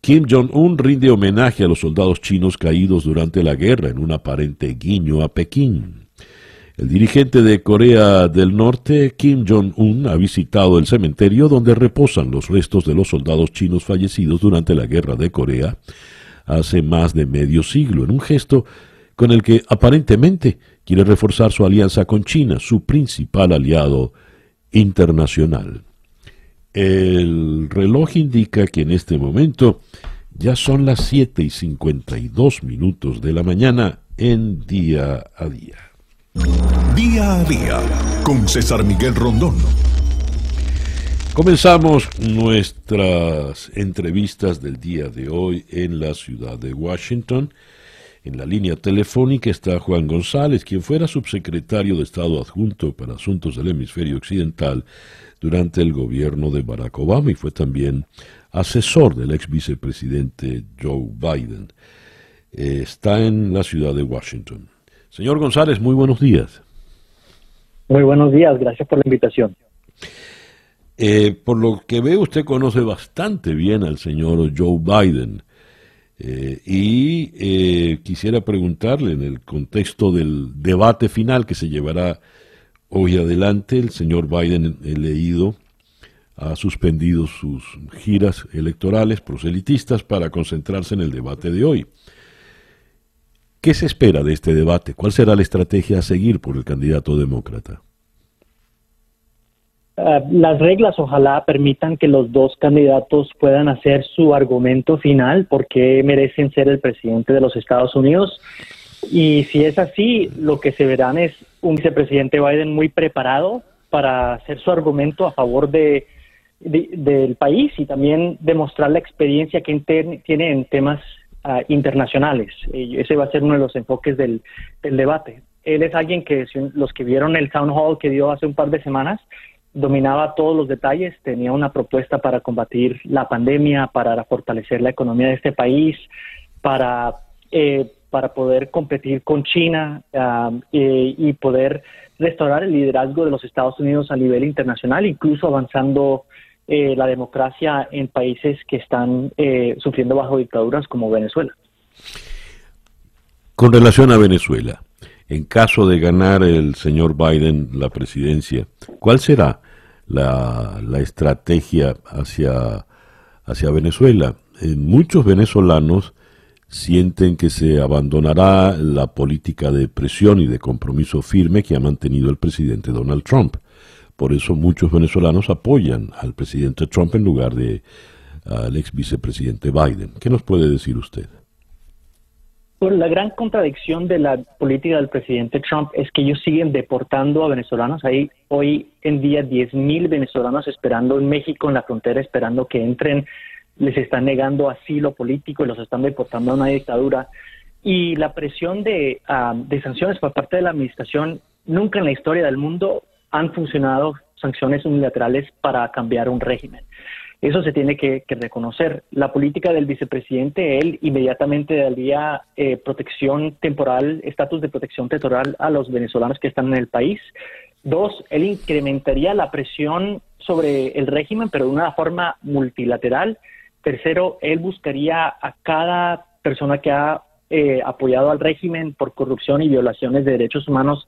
Kim Jong-un rinde homenaje a los soldados chinos caídos durante la guerra en un aparente guiño a Pekín. El dirigente de Corea del Norte, Kim Jong-un, ha visitado el cementerio donde reposan los restos de los soldados chinos fallecidos durante la guerra de Corea hace más de medio siglo, en un gesto con el que aparentemente quiere reforzar su alianza con China, su principal aliado internacional. El reloj indica que en este momento ya son las 7 y 52 minutos de la mañana en día a día. Día a día con César Miguel Rondón. Comenzamos nuestras entrevistas del día de hoy en la ciudad de Washington. En la línea telefónica está Juan González, quien fuera subsecretario de Estado adjunto para asuntos del hemisferio occidental durante el gobierno de Barack Obama y fue también asesor del ex vicepresidente Joe Biden. está en la ciudad de Washington. Señor González, muy buenos días. Muy buenos días, gracias por la invitación. Eh, por lo que veo, usted conoce bastante bien al señor Joe Biden. Eh, y eh, quisiera preguntarle, en el contexto del debate final que se llevará hoy adelante, el señor Biden, leído, ha suspendido sus giras electorales proselitistas para concentrarse en el debate de hoy. ¿Qué se espera de este debate? ¿Cuál será la estrategia a seguir por el candidato demócrata? Eh, las reglas ojalá permitan que los dos candidatos puedan hacer su argumento final porque merecen ser el presidente de los Estados Unidos. Y si es así, lo que se verán es un vicepresidente Biden muy preparado para hacer su argumento a favor de, del país y también demostrar la experiencia que tiene en temas ah, internacionales. ese va a ser uno de los enfoques del, del debate. Él es alguien que, los que vieron el town hall que dio hace un par de semanas, dominaba todos los detalles, tenía una propuesta para combatir la pandemia, para fortalecer la economía de este país, para, eh, para poder competir con China y poder restaurar el liderazgo de los Estados Unidos a nivel internacional, incluso avanzando eh, la democracia en países que están eh, sufriendo bajo dictaduras como Venezuela. Con relación a Venezuela, en caso de ganar el señor Biden la presidencia, ¿cuál será la, estrategia hacia, hacia Venezuela? muchos venezolanos sienten que se abandonará la política de presión y de compromiso firme que ha mantenido el presidente Donald Trump. Por eso muchos venezolanos apoyan al presidente Trump en lugar de al ex vicepresidente Biden. ¿Qué nos puede decir usted? Bueno, la gran contradicción de la política del presidente Trump es que ellos siguen deportando a venezolanos. Hay hoy en día 10.000 venezolanos esperando en México, en la frontera, esperando que entren les están negando asilo político y los están deportando a una dictadura. Y la presión de, ah, de sanciones por parte de la administración, nunca en la historia del mundo han funcionado sanciones unilaterales para cambiar un régimen. Eso se tiene que, reconocer. La política del vicepresidente, él inmediatamente daría eh, protección temporal, estatus de protección temporal a los venezolanos que están en el país. Dos, él incrementaría la presión sobre el régimen, pero de una forma multilateral Tercero, él buscaría a cada persona que ha eh, apoyado al régimen por corrupción y violaciones de derechos humanos,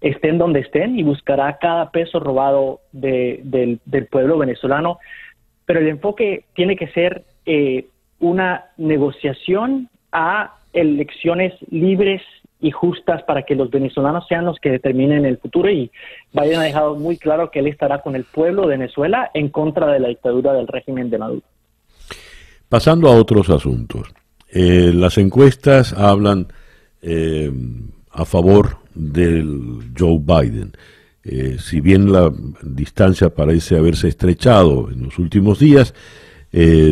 estén donde estén, y buscará cada peso robado del, pueblo venezolano. Pero el enfoque tiene que ser eh, una negociación a elecciones libres y justas para que los venezolanos sean los que determinen el futuro y Biden ha dejado muy claro que él estará con el pueblo de Venezuela en contra de la dictadura del régimen de Maduro. Pasando a otros asuntos. Eh, las encuestas hablan eh, a favor del Joe Biden. Eh, si bien la distancia parece haberse estrechado en los últimos días,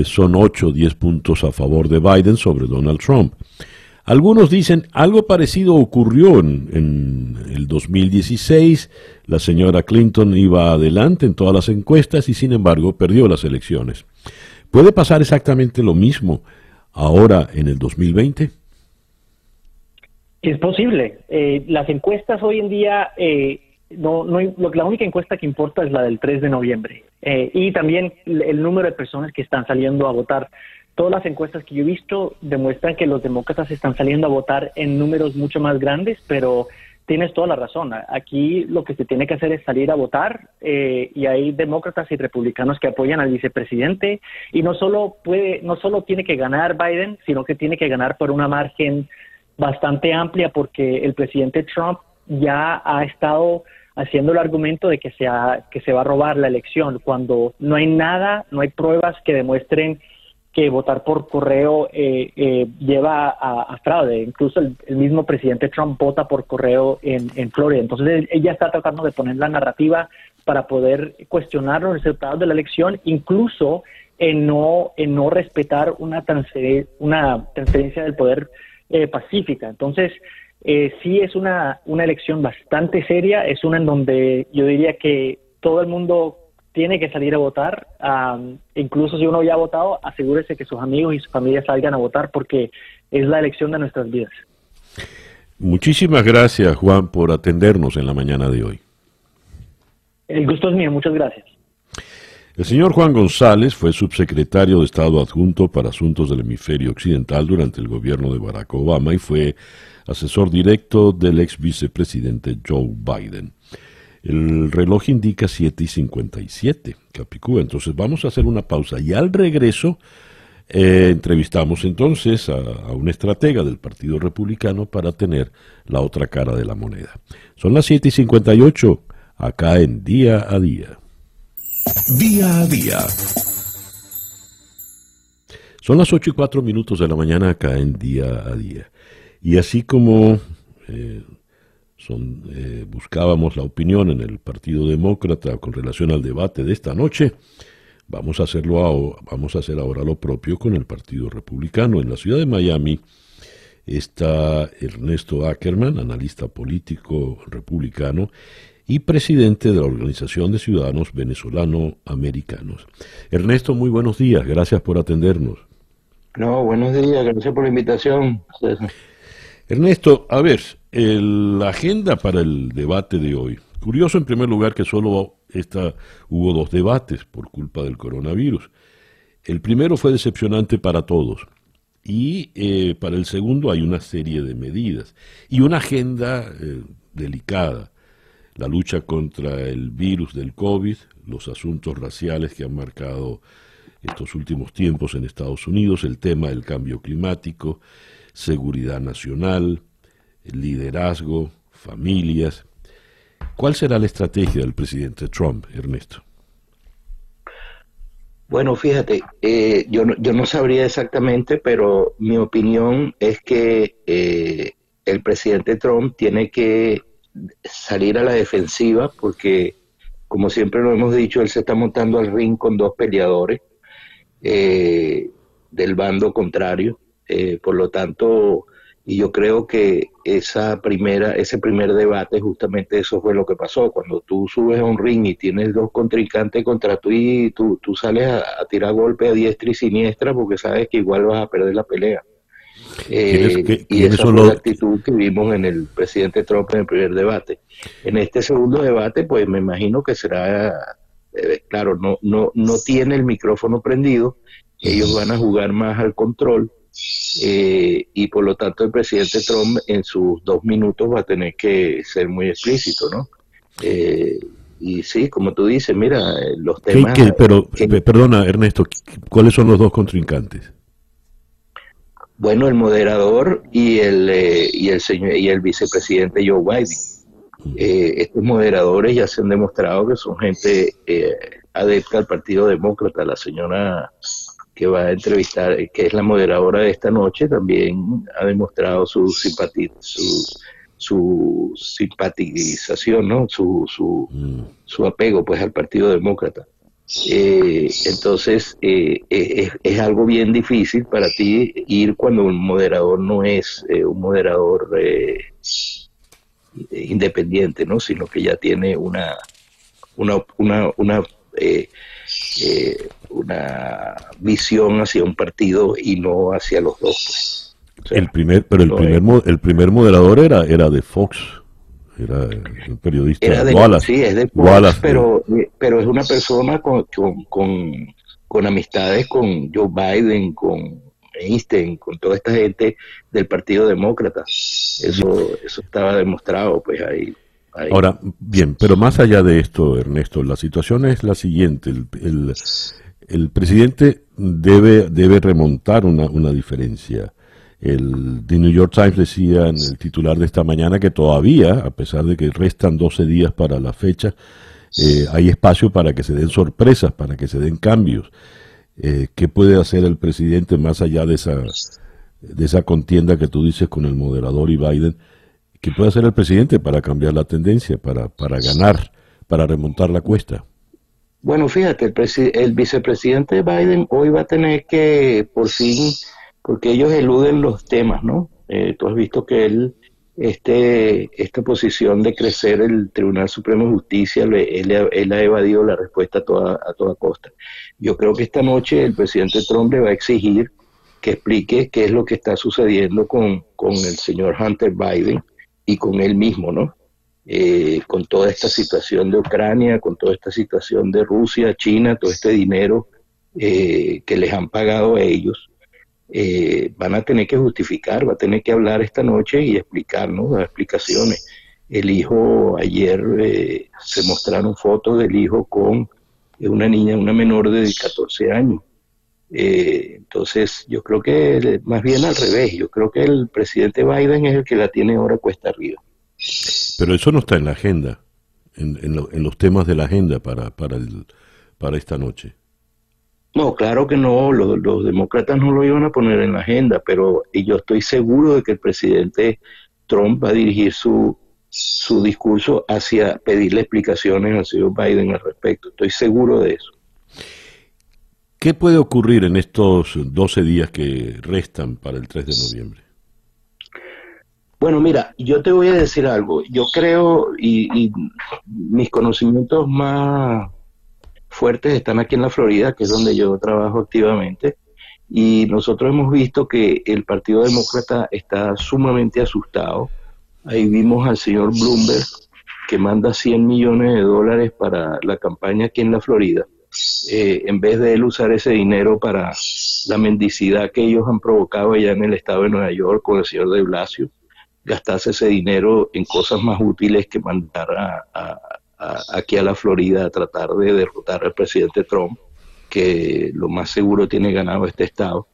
son 8 o 10 puntos a favor de Biden sobre Donald Trump. Algunos dicen algo parecido ocurrió en, en, el 2016. La señora Clinton iba adelante en todas las encuestas y sin embargo perdió las elecciones. ¿Puede pasar exactamente lo mismo ahora en el 2020? Es posible. Eh, las encuestas hoy en día, eh, no, no, la única encuesta que importa es la del 3 de noviembre. Eh, y también el número de personas que están saliendo a votar. Todas las encuestas que yo he visto demuestran que los demócratas están saliendo a votar en números mucho más grandes, pero tienes toda la razón. Aquí lo que se tiene que hacer es salir a votar eh, y hay demócratas y republicanos que apoyan al vicepresidente y no solo puede, no solo tiene que ganar Biden, sino que tiene que ganar por una margen bastante amplia porque el presidente Trump ya ha estado haciendo el argumento de que se, se va a robar la elección cuando no hay nada, no hay pruebas que demuestren que votar por correo eh, eh, lleva a, fraude. Incluso el, mismo presidente Trump vota por correo en, Florida. Entonces ella está tratando de poner la narrativa para poder cuestionar los resultados de la elección, incluso en no, en no respetar una, una transferencia del poder eh, pacífica. Entonces, sí es una, una elección bastante seria, es una en donde yo diría que todo el mundo tiene que salir a votar. incluso si uno ya ha votado, asegúrese que sus amigos y su familia salgan a votar porque es la elección de nuestras vidas. Muchísimas gracias, Juan, por atendernos en la mañana de hoy. El gusto es mío, muchas gracias. El señor Juan González fue subsecretario de Estado adjunto para asuntos del hemisferio occidental durante el gobierno de Barack Obama y fue asesor directo del ex vicepresidente Joe Biden. El reloj indica 7 y 57, Capicúa. Entonces vamos a hacer una pausa y al regreso eh, entrevistamos entonces a, a, un estratega del Partido Republicano para tener la otra cara de la moneda. Son las 7 y 58 acá en Día a Día. Día a Día. Son las 8 y 4 minutos de la mañana acá en Día a Día. Y así como eh, eh, buscábamos la opinión en el Partido Demócrata con relación al debate de esta noche. Vamos a hacerlo vamos a hacer ahora lo propio con el Partido Republicano. En la ciudad de Miami está Ernesto Ackerman, analista político republicano y presidente de la Organización de Ciudadanos Venezolano Americanos. Ernesto, muy buenos días, gracias por atendernos. No, buenos días, gracias por la invitación. Ernesto, a ver, la agenda para el debate de hoy. Curioso en primer lugar que solo esta, hubo dos debates por culpa del coronavirus. El primero fue decepcionante para todos y eh, para el segundo hay una serie de medidas y una agenda eh, delicada. La lucha contra el virus del COVID, los asuntos raciales que han marcado estos últimos tiempos en Estados Unidos, el tema del cambio climático, seguridad nacional, liderazgo, familias. ¿Cuál será la estrategia del presidente Trump, Ernesto? Bueno, fíjate, eh, yo, no, yo no sabría exactamente, pero mi opinión es que eh, el presidente Trump tiene que salir a la defensiva porque, como siempre lo hemos dicho, él se está montando al ring con dos peleadores eh, del bando contrario. Por lo tanto, y yo creo que esa primera, ese primer debate, justamente eso fue lo que pasó. Cuando tú subes a un ring y tienes dos contrincantes contra tú y tú, tú sales a, tirar golpe a diestra y siniestra porque sabes que igual vas a perder la pelea. Eh, y esa fue la actitud que vimos en el presidente Trump en el primer debate. En este segundo debate, pues me imagino que será, eh, claro, no, no, no tiene el micrófono prendido, ellos van a jugar más al control eh, y por lo tanto el presidente Trump en sus dos minutos va a tener que ser muy explícito, ¿no? Eh, y sí, como tú dices, mira, los temas... pero, perdona, Ernesto, ¿cuáles son los dos contrincantes? Bueno, el moderador y el, eh, y el, señor, y el vicepresidente Joe Biden. estos moderadores ya se han demostrado que son gente adepta al Partido Demócrata. La señora que va a entrevistar, que es la moderadora de esta noche, también ha demostrado su simpatía, su, su simpatización, ¿no? Su, su, mm. su apego pues al Partido Demócrata. Eh, entonces eh, eh, es, algo bien difícil para ti ir cuando un moderador no es un moderador independiente, ¿no? Sino que ya tiene una una una, una eh, una visión hacia un partido y no hacia los dos. Pues. el primer, pero el primer, el primer moderador era, era de Fox, era el periodista era de, Wallace. Sí, es de Fox, pero, eh, pero es una persona con, con, con, amistades con Joe Biden, con Einstein, con toda esta gente del Partido Demócrata. Eso, eso estaba demostrado, pues ahí. Ahora, bien, pero más allá de esto, Ernesto, la situación es la siguiente. El, el, presidente debe, debe remontar una, una diferencia. El The New York Times decía en el titular de esta mañana que todavía, a pesar de que restan 12 días para la fecha, eh, hay espacio para que se den sorpresas, para que se den cambios. Eh, ¿Qué puede hacer el presidente más allá de esa, de esa contienda que tú dices con el moderador y Biden? ¿Qué puede hacer el presidente para cambiar la tendencia, para, para ganar, para remontar la cuesta? Bueno, fíjate, el, el vicepresidente Biden hoy va a tener que, por fin, porque ellos eluden los temas, ¿no? Eh, tú has visto que él, este, esta posición de crecer el Tribunal Supremo de Justicia, él, él, ha evadido la respuesta a toda, a toda costa. Yo creo que esta noche el presidente Trump le va a exigir que explique qué es lo que está sucediendo con, con el señor Hunter Biden, y con él mismo, ¿no? Eh, con toda esta situación de Ucrania, con toda esta situación de Rusia, China, todo este dinero eh, que les han pagado a ellos, eh, van a tener que justificar, va a tener que hablar esta noche y explicarnos las explicaciones. El hijo, ayer se mostraron fotos del hijo con una niña, una menor de 14 años. entonces, yo creo que más bien al revés, yo creo que el presidente Biden es el que la tiene ahora cuesta arriba. Pero eso no está en la agenda, en, en, los temas de la agenda para, para, el, para esta noche. No, claro que no, los, los, demócratas no lo iban a poner en la agenda, pero yo estoy seguro de que el presidente Trump va a dirigir su, su discurso hacia pedirle explicaciones al señor Biden al respecto. Estoy seguro de eso. ¿Qué puede ocurrir en estos 12 días que restan para el 3 de noviembre? Bueno, mira, yo te voy a decir algo. Yo creo, y, mis conocimientos más fuertes están aquí en la Florida, que es donde yo trabajo activamente, y nosotros hemos visto que el Partido Demócrata está sumamente asustado. Ahí vimos al señor Bloomberg que manda 100 millones de dólares para la campaña aquí en la Florida. eh, en vez de él usar ese dinero para la mendicidad que ellos han provocado allá en el estado de Nueva York con el señor de Blasio, gastase ese dinero en cosas más útiles que mandar a, aquí a la Florida a tratar de derrotar al presidente Trump, que lo más seguro tiene ganado este estado.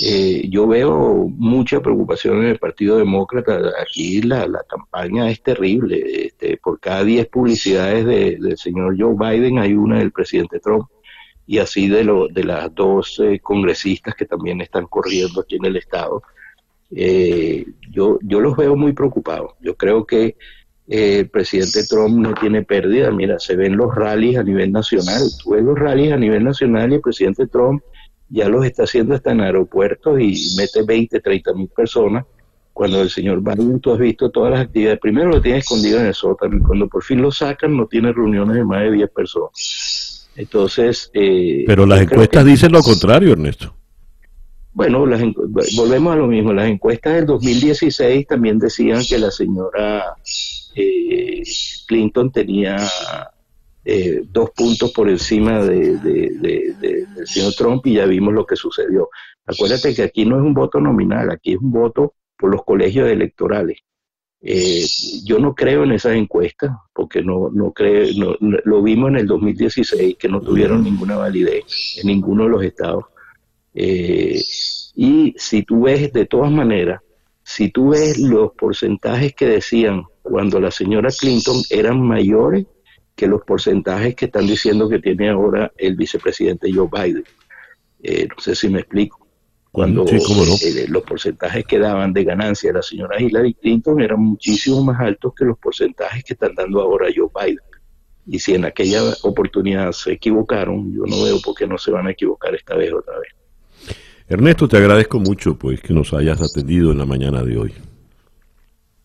Eh, yo veo mucha preocupación en el Partido Demócrata. Aquí la, campaña es terrible. Este, por cada 10 publicidades del señor Joe Biden hay una del presidente Trump. Y así de, lo, de las dos eh, congresistas que también están corriendo aquí en el Estado. Eh, yo, yo los veo muy preocupados. Yo creo que el presidente Trump no tiene pérdida. Mira, se ven los rallies a nivel nacional. Tú ves los rallies a nivel nacional y el presidente Trump ya los está haciendo hasta en aeropuertos y mete 20, 30 mil personas. Cuando el señor Biden, tú has visto todas las actividades, primero lo tiene escondido en el sótano y cuando por fin lo sacan no tiene reuniones de más de 10 personas. Entonces... Eh, Pero las encuestas dicen lo contrario, Ernesto. Bueno, las, volvemos a lo mismo. Las encuestas del 2016 también decían que la señora eh, Clinton tenía eh, dos puntos por encima de, del señor Trump y ya vimos lo que sucedió. Acuérdate que aquí no es un voto nominal, aquí es un voto por los colegios electorales. Eh, yo no creo en esas encuestas, porque no, no creo, no, lo vimos en el 2016, que no tuvieron ninguna validez en ninguno de los estados. Eh, y si tú ves, de todas maneras, si tú ves los porcentajes que decían cuando la señora Clinton eran mayores que los porcentajes que están diciendo que tiene ahora el vicepresidente Joe Biden. Eh, no sé si me explico. Cuando eh, los porcentajes que daban de ganancia la señora Hillary Clinton eran muchísimo más altos que los porcentajes que están dando ahora Joe Biden. Y si en aquella oportunidad se equivocaron, yo no veo por qué no se van a equivocar esta vez otra vez. Ernesto, te agradezco mucho pues que nos hayas atendido en la mañana de hoy.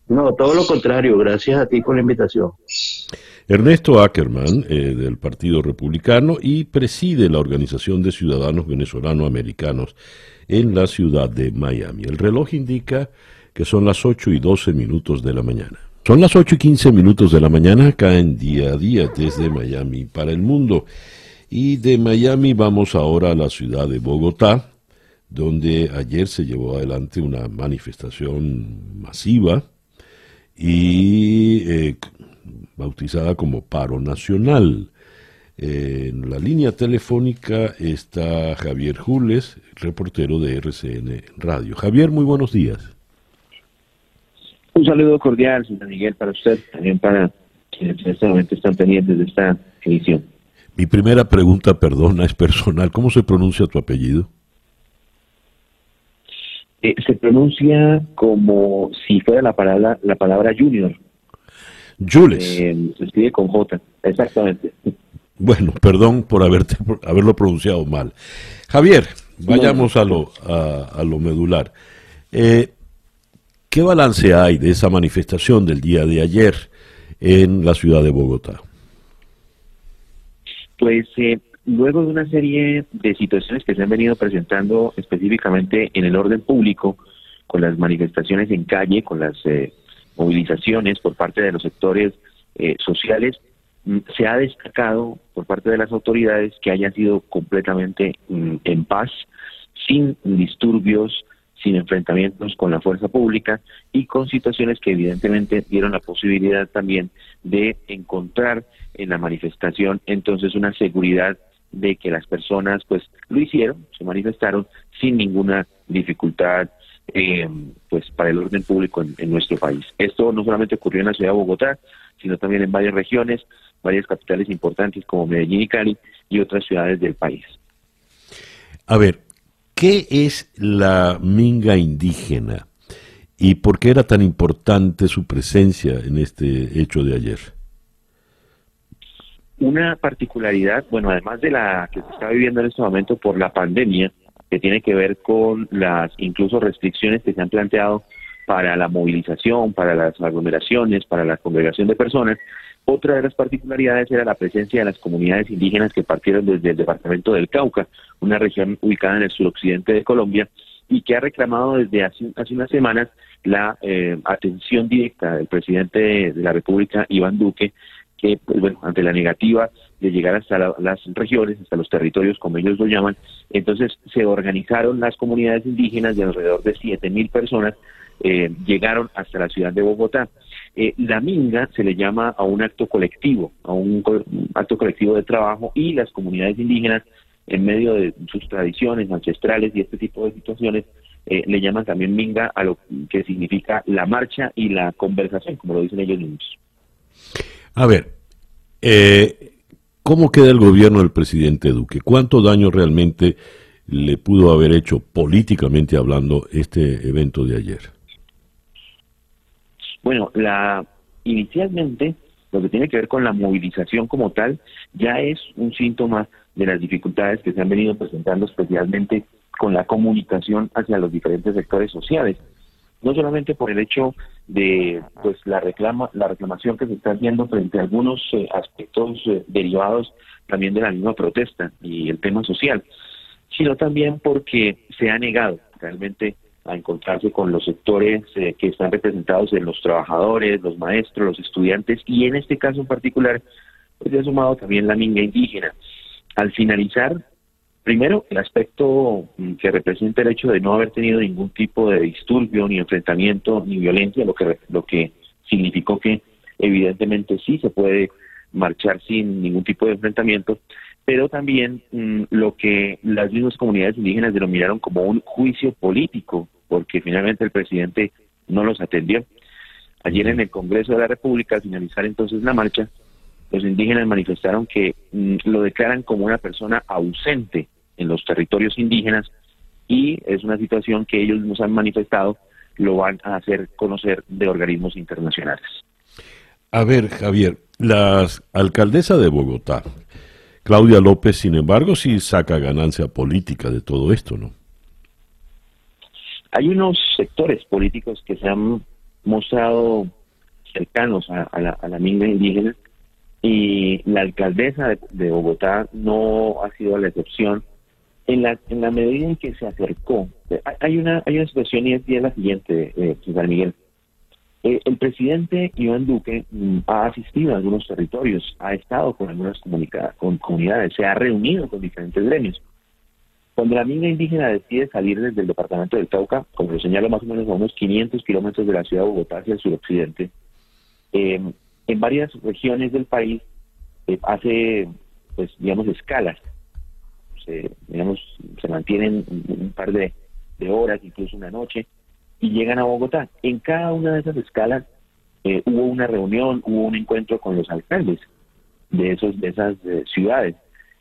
No, todo lo contrario, gracias a ti por la invitación. Ernesto Ackerman, eh, del Partido Republicano, y preside la Organización de Ciudadanos Venezolano-Americanos en la ciudad de Miami. El reloj indica que son las 8 y 12 minutos de la mañana. Son las 8 y 15 minutos de la mañana acá en día a día desde Miami para el mundo. Y de Miami vamos ahora a la ciudad de Bogotá, donde ayer se llevó adelante una manifestación masiva y eh, bautizada como Paro Nacional. En la línea telefónica está Javier Jules, reportero de RCN Radio. Javier, muy buenos días. Un saludo cordial, señor Miguel, para usted, también para quienes en este momento están pendientes de esta edición. Mi primera pregunta, perdona, es personal. ¿Cómo se pronuncia tu apellido? Eh, se pronuncia como si fuera la palabra, la palabra junior, Jules. Eh, se escribe con J, exactamente. Bueno, perdón por haberte, haberlo pronunciado mal. Javier, vayamos a lo, a, lo medular. Eh, ¿Qué balance hay de esa manifestación del día de ayer en la ciudad de Bogotá? Pues eh, luego de una serie de situaciones que se han venido presentando específicamente en el orden público, con las manifestaciones en calle, con las eh, movilizaciones por parte de los sectores eh, sociales, mm, se ha destacado por parte de las autoridades que hayan sido completamente mm, en paz, sin disturbios, sin enfrentamientos con la fuerza pública y con situaciones que evidentemente dieron la posibilidad también de encontrar en la manifestación entonces una seguridad de que las personas pues lo hicieron, se manifestaron sin ninguna dificultad eh, pues para el orden público en, nuestro país. Esto no solamente ocurrió en la ciudad de Bogotá, sino también en varias regiones, varias capitales importantes como Medellín y Cali y otras ciudades del país. A ver, ¿qué es la minga indígena y por qué era tan importante su presencia en este hecho de ayer? Una particularidad, bueno, además de la que se está viviendo en este momento por la pandemia, que tiene que ver con las incluso restricciones que se han planteado para la movilización, para las aglomeraciones, para la congregación de personas. Otra de las particularidades era la presencia de las comunidades indígenas que partieron desde el departamento del Cauca, una región ubicada en el suroccidente de Colombia, y que ha reclamado desde hace, hace unas semanas la eh, atención directa del presidente de la República, Iván Duque, que, pues bueno, ante la negativa de llegar hasta las regiones, hasta los territorios, como ellos lo llaman, entonces se organizaron las comunidades indígenas de alrededor de 7.000 personas, eh, llegaron hasta la ciudad de Bogotá. Eh, la minga se le llama a un acto colectivo, a un, acto colectivo de trabajo y las comunidades indígenas, en medio de sus tradiciones ancestrales y este tipo de situaciones, eh, le llaman también minga a lo que significa la marcha y la conversación, como lo dicen ellos mismos. A ver, eh, ¿cómo queda el gobierno del presidente Duque? ¿Cuánto daño realmente le pudo haber hecho políticamente hablando este evento de ayer? Bueno, la inicialmente lo que tiene que ver con la movilización como tal ya es un síntoma de las dificultades que se han venido presentando especialmente con la comunicación hacia los diferentes sectores sociales. No solamente por el hecho de pues la reclama la reclamación que se está haciendo frente a algunos eh, aspectos eh, derivados también de la misma protesta y el tema social, sino también porque se ha negado realmente a encontrarse con los sectores eh, que están representados en los trabajadores, los maestros, los estudiantes y en este caso en particular pues se ha sumado también la minga indígena. Al finalizar, primero el aspecto mm, que representa el hecho de no haber tenido ningún tipo de disturbio, ni enfrentamiento, ni violencia, lo que, lo que significó que evidentemente sí se puede marchar sin ningún tipo de enfrentamiento, pero también mm, lo que las mismas comunidades indígenas denominaron como un juicio político porque finalmente el presidente no los atendió. Ayer en el Congreso de la República, al finalizar entonces la marcha, los indígenas manifestaron que mm, lo declaran como una persona ausente en los territorios indígenas y es una situación que ellos nos han manifestado lo van a hacer conocer de organismos internacionales. A ver, Javier, la alcaldesa de Bogotá, Claudia López, sin embargo, sí saca ganancia política de todo esto, ¿no? Hay unos sectores políticos que se han mostrado cercanos a, la, a minga indígena y la alcaldesa de, Bogotá no ha sido la excepción en la, en la medida en que se acercó. Hay una, hay una situación y es, la siguiente, eh, Miguel. Eh, el presidente Iván Duque mm, ha asistido a algunos territorios, ha estado con algunas con comunidades, se ha reunido con diferentes gremios. Cuando la minga indígena decide salir desde el departamento del Cauca, como lo señalo más o menos a unos 500 kilómetros de la ciudad de Bogotá hacia el suroccidente, eh, en varias regiones del país eh, hace, pues, digamos, escalas. Se, digamos, se mantienen un par de, horas, incluso una noche, y llegan a Bogotá. En cada una de esas escalas eh, hubo una reunión, hubo un encuentro con los alcaldes de, esos, de esas ciudades.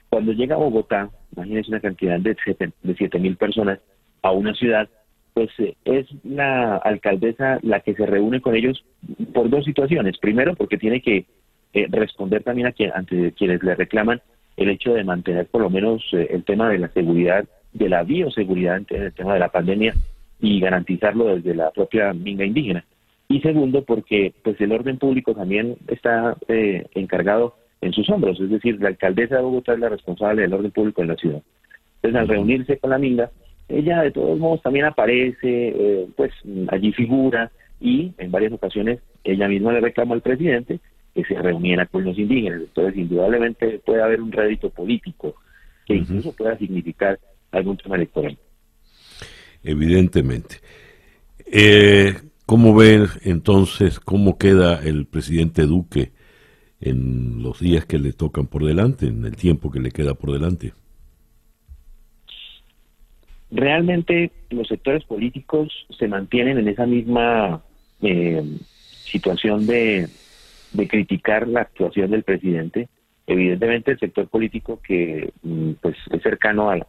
Cuando llega a Bogotá, imagínense una cantidad de siete mil personas a una ciudad, pues eh, es la alcaldesa la que se reúne con ellos por dos situaciones. Primero, porque tiene que eh, responder también a quien, ante quienes le reclaman el hecho de mantener por lo menos eh, el tema de la seguridad, de la bioseguridad en el tema de la pandemia y garantizarlo desde la propia minga indígena. Y segundo, porque pues el orden público también está encargado en sus hombros, es decir, la alcaldesa de Bogotá es la responsable del orden público en la ciudad. Entonces, al reunirse con la Minga, ella de todos modos también aparece, eh, pues allí figura y en varias ocasiones ella misma le reclamó al presidente que se reuniera con los indígenas. Entonces, indudablemente puede haber un rédito político que incluso pueda significar algún tema electoral. Evidentemente. Eh, ¿Cómo ven entonces cómo queda el presidente Duque en los días que le tocan por delante, en el tiempo que le queda por delante? Realmente los sectores políticos se mantienen en esa misma eh, situación de, criticar la actuación del presidente. Evidentemente el sector político que mm, pues es cercano a la,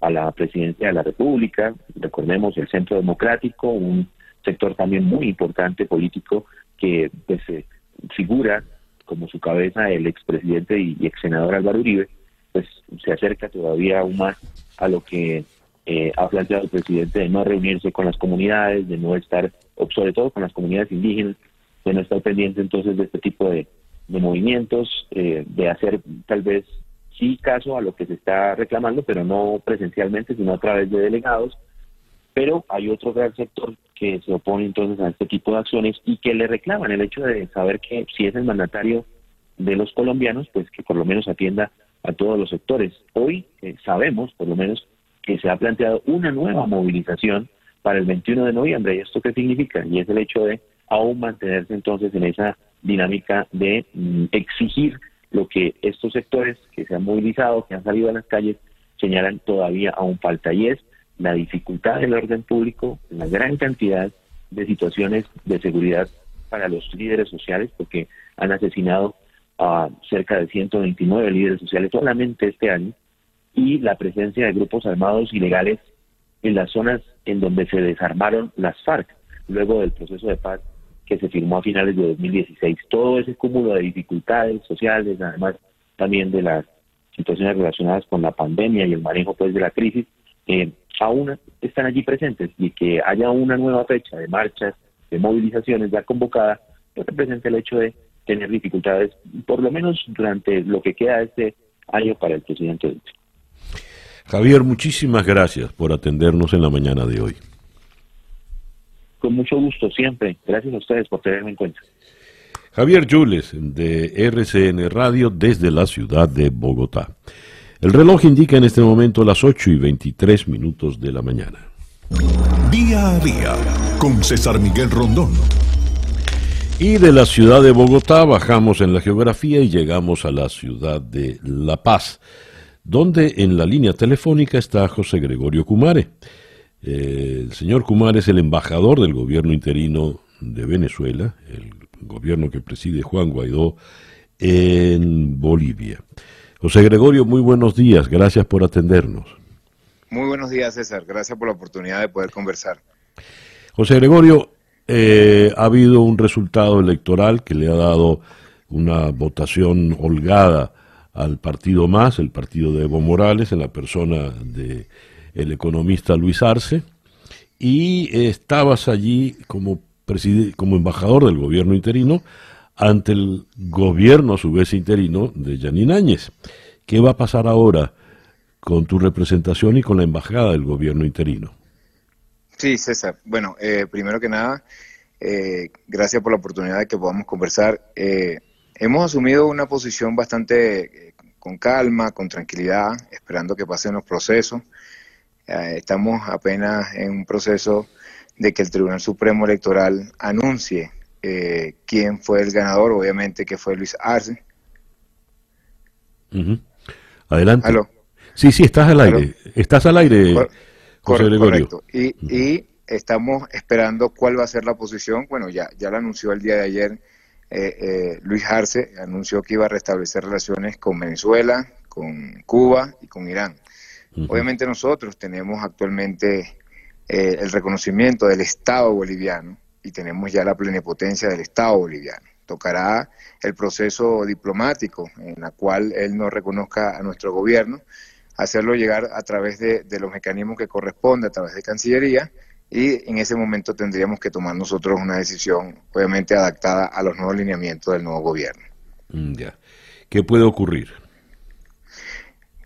a la presidencia de la República, recordemos el Centro Democrático, un sector también muy importante político que pues, figura como su cabeza el expresidente y, ex senador Álvaro Uribe, pues se acerca todavía aún más a lo que eh, ha planteado el presidente de no reunirse con las comunidades, de no estar, sobre todo con las comunidades indígenas, de no estar pendiente entonces de este tipo de, movimientos, eh, de hacer tal vez sí caso a lo que se está reclamando, pero no presencialmente, sino a través de delegados. Pero hay otro gran sector que se opone entonces a este tipo de acciones y que le reclaman el hecho de saber que si es el mandatario de los colombianos, pues que por lo menos atienda a todos los sectores. Hoy eh, sabemos, por lo menos, que se ha planteado una nueva movilización para el 21 de noviembre. ¿Y esto qué significa? Y es el hecho de aún mantenerse entonces en esa dinámica de mm, exigir lo que estos sectores que se han movilizado, que han salido a las calles, señalan todavía aún falta y es la dificultad del orden público, la gran cantidad de situaciones de seguridad para los líderes sociales, porque han asesinado a cerca de 129 líderes sociales solamente este año, y la presencia de grupos armados ilegales en las zonas en donde se desarmaron las FARC, luego del proceso de paz que se firmó a finales de 2016. Todo ese cúmulo de dificultades sociales, además también de las situaciones relacionadas con la pandemia y el manejo pues de la crisis, eh, aún están allí presentes y que haya una nueva fecha de marchas, de movilizaciones ya convocada, pues representa el hecho de tener dificultades, por lo menos durante lo que queda este año para el presidente Javier, muchísimas gracias por atendernos en la mañana de hoy. Con mucho gusto, siempre. Gracias a ustedes por tenerme en cuenta. Javier Jules, de RCN Radio, desde la ciudad de Bogotá. El reloj indica en este momento las 8 y 23 minutos de la mañana. Día a día, con César Miguel Rondón. Y de la ciudad de Bogotá bajamos en la geografía y llegamos a la ciudad de La Paz, donde en la línea telefónica está José Gregorio Cumare. Eh, el señor Cumare es el embajador del gobierno interino de Venezuela, el gobierno que preside Juan Guaidó en Bolivia. José Gregorio, muy buenos días, gracias por atendernos. Muy buenos días, César, gracias por la oportunidad de poder conversar. José Gregorio, eh, ha habido un resultado electoral que le ha dado una votación holgada al partido más, el partido de Evo Morales, en la persona de el economista Luis Arce, y estabas allí como, como embajador del gobierno interino ante el gobierno a su vez interino de Yanin Áñez. ¿Qué va a pasar ahora con tu representación y con la embajada del gobierno interino? Sí, César. Bueno, eh, primero que nada, eh, gracias por la oportunidad de que podamos conversar. Eh, hemos asumido una posición bastante con calma, con tranquilidad, esperando que pasen los procesos. Eh, estamos apenas en un proceso de que el Tribunal Supremo Electoral anuncie eh, quién fue el ganador, obviamente que fue Luis Arce. Adelante. Sí, sí, estás al aire. Estás al aire, José Gregorio. Correcto. Y, estamos esperando cuál va a ser la posición. Bueno, ya, ya lo anunció el día de ayer eh, Luis Arce, anunció que iba a restablecer relaciones con Venezuela, con Cuba y con Irán. Obviamente nosotros tenemos actualmente eh, el reconocimiento del Estado boliviano y tenemos ya la plenipotencia del Estado boliviano. Tocará el proceso diplomático en la cual él no reconozca a nuestro gobierno, hacerlo llegar a través de, los mecanismos que corresponde, a través de Cancillería, y en ese momento tendríamos que tomar nosotros una decisión, obviamente adaptada a los nuevos lineamientos del nuevo gobierno. Mm, ya. ¿Qué puede ocurrir?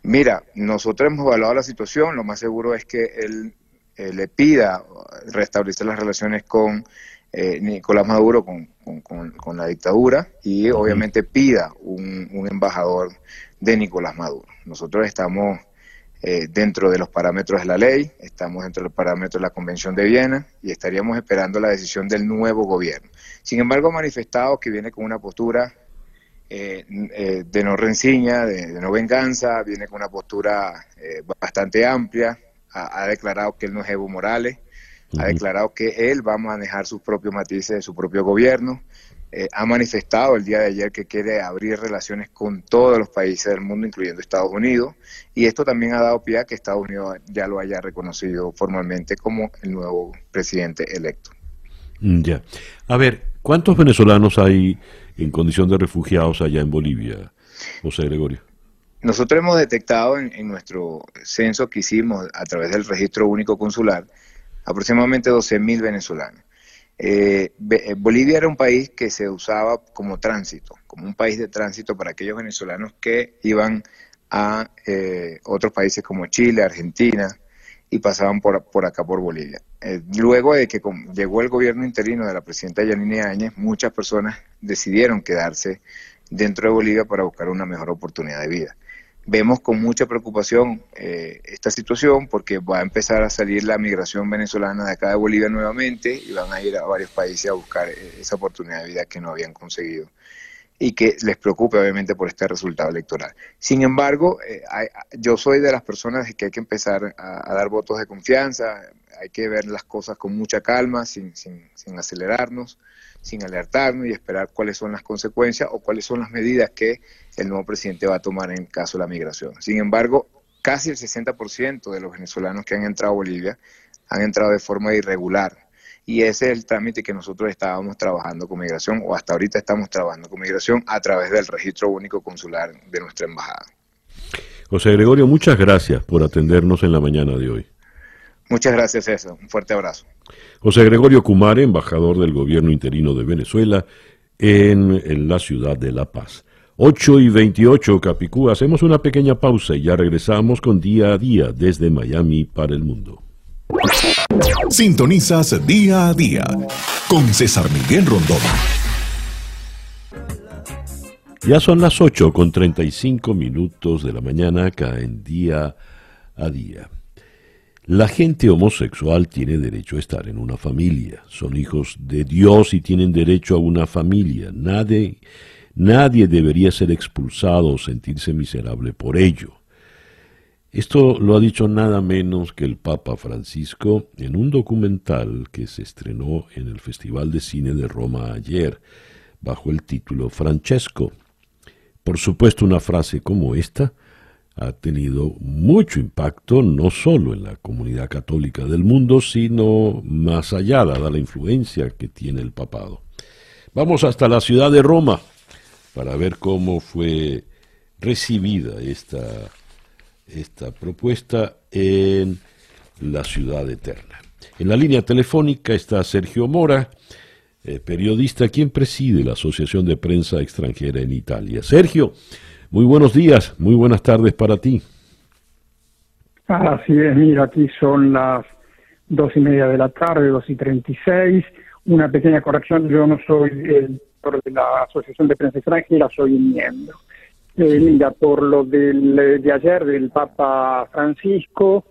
Mira, nosotros hemos evaluado la situación, lo más seguro es que él eh, le pida restablecer las relaciones con eh, Nicolás Maduro, con, la dictadura, y obviamente pida un, embajador de Nicolás Maduro. Nosotros estamos eh, dentro de los parámetros de la ley, estamos dentro de los parámetros de la Convención de Viena y estaríamos esperando la decisión del nuevo gobierno. Sin embargo, ha manifestado que viene con una postura eh, eh, de no renciña, de, no venganza, viene con una postura eh, bastante amplia, ha, declarado que él no es Evo Morales, ha declarado que él va a manejar sus propios matices de su propio gobierno, ha manifestado el día de ayer que quiere abrir relaciones con todos los países del mundo, incluyendo Estados Unidos, y esto también ha dado pie a que Estados Unidos ya lo haya reconocido formalmente como el nuevo presidente electo. Mm, ya. A ver, ¿cuántos venezolanos hay en condición de refugiados allá en Bolivia, José Gregorio? Nosotros hemos detectado en, nuestro censo que hicimos a través del registro único consular aproximadamente 12.000 venezolanos. Eh, eh, Bolivia era un país que se usaba como tránsito, como un país de tránsito para aquellos venezolanos que iban a eh, otros países como Chile, Argentina y pasaban por, por acá por Bolivia. Eh, luego de que llegó el gobierno interino de la presidenta Yanine Áñez, muchas personas decidieron quedarse dentro de Bolivia para buscar una mejor oportunidad de vida. Vemos con mucha preocupación eh, esta situación porque va a empezar a salir la migración venezolana de acá de Bolivia nuevamente y van a ir a varios países a buscar eh, esa oportunidad de vida que no habían conseguido y que les preocupe obviamente por este resultado electoral. Sin embargo, eh, yo soy de las personas que hay que empezar a, dar votos de confianza, hay que ver las cosas con mucha calma, sin, sin, sin acelerarnos sin alertarnos y esperar cuáles son las consecuencias o cuáles son las medidas que el nuevo presidente va a tomar en caso de la migración. Sin embargo, casi el 60% de los venezolanos que han entrado a Bolivia han entrado de forma irregular. Y ese es el trámite que nosotros estábamos trabajando con migración, o hasta ahorita estamos trabajando con migración a través del registro único consular de nuestra embajada. José Gregorio, muchas gracias por atendernos en la mañana de hoy. Muchas gracias, eso. Un fuerte abrazo. José Gregorio Cumare, embajador del gobierno interino de Venezuela en, la ciudad de La Paz. 8 y 28, Capicú. Hacemos una pequeña pausa y ya regresamos con día a día desde Miami para el mundo. Sintonizas día a día con César Miguel Rondón. Ya son las 8 con 35 minutos de la mañana acá en día a día. La gente homosexual tiene derecho a estar en una familia. Son hijos de Dios y tienen derecho a una familia. Nadie, nadie debería ser expulsado o sentirse miserable por ello. Esto lo ha dicho nada menos que el Papa Francisco en un documental que se estrenó en el Festival de Cine de Roma ayer, bajo el título Francesco. Por supuesto, una frase como esta ha tenido mucho impacto no solo en la comunidad católica del mundo, sino más allá, dada la influencia que tiene el papado. Vamos hasta la ciudad de Roma para ver cómo fue recibida esta, esta propuesta en la ciudad eterna. En la línea telefónica está Sergio Mora, eh, periodista quien preside la Asociación de Prensa Extranjera en Italia. Sergio, muy buenos días, muy buenas tardes para ti. Así es, mira, aquí son las dos y media de la tarde, dos y treinta y seis. Una pequeña corrección, yo no soy el de la Asociación de Prensa Extranjera, soy miembro. Eh, mira, por lo del, de ayer del Papa Francisco,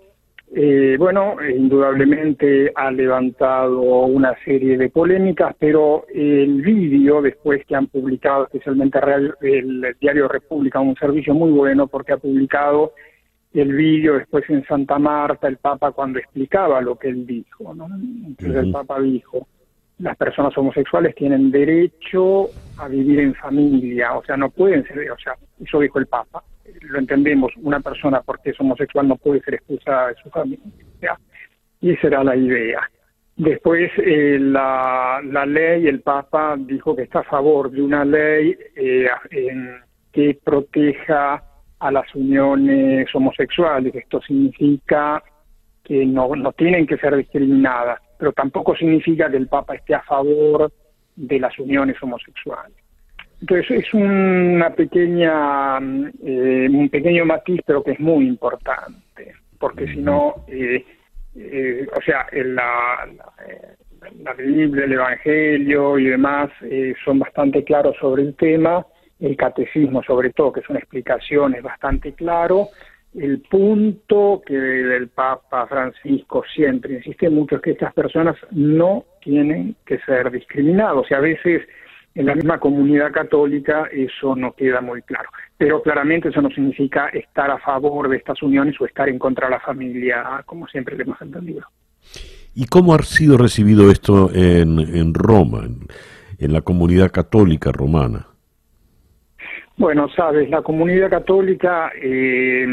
eh, bueno, indudablemente ha levantado una serie de polémicas, pero el vídeo, después que han publicado, especialmente el Diario República, un servicio muy bueno porque ha publicado el vídeo después en Santa Marta, el Papa cuando explicaba lo que él dijo. ¿no? Entonces el Papa dijo, las personas homosexuales tienen derecho a vivir en familia, o sea, no pueden ser, o sea, eso dijo el Papa lo entendemos, una persona porque es homosexual no puede ser expulsada de su familia. Y esa era la idea. Después eh, la, la ley, el Papa dijo que está a favor de una ley eh, que proteja a las uniones homosexuales. Esto significa que no, no tienen que ser discriminadas, pero tampoco significa que el Papa esté a favor de las uniones homosexuales. Entonces es una pequeña, eh, un pequeño matiz, pero que es muy importante, porque si no, eh, eh, o sea, la, la, Biblia, el Evangelio y demás son bastante claros sobre el tema, el catecismo sobre todo, que es una explicación, es bastante claro. El punto que el Papa Francisco siempre insiste mucho es que estas personas no tienen que ser discriminados y a veces en la misma comunidad católica eso no queda muy claro. Pero claramente eso no significa estar a favor de estas uniones o estar en contra de la familia, como siempre le hemos entendido. ¿Y cómo ha sido recibido esto en, en Roma, en, la comunidad católica romana? Bueno, sabes, la comunidad católica eh,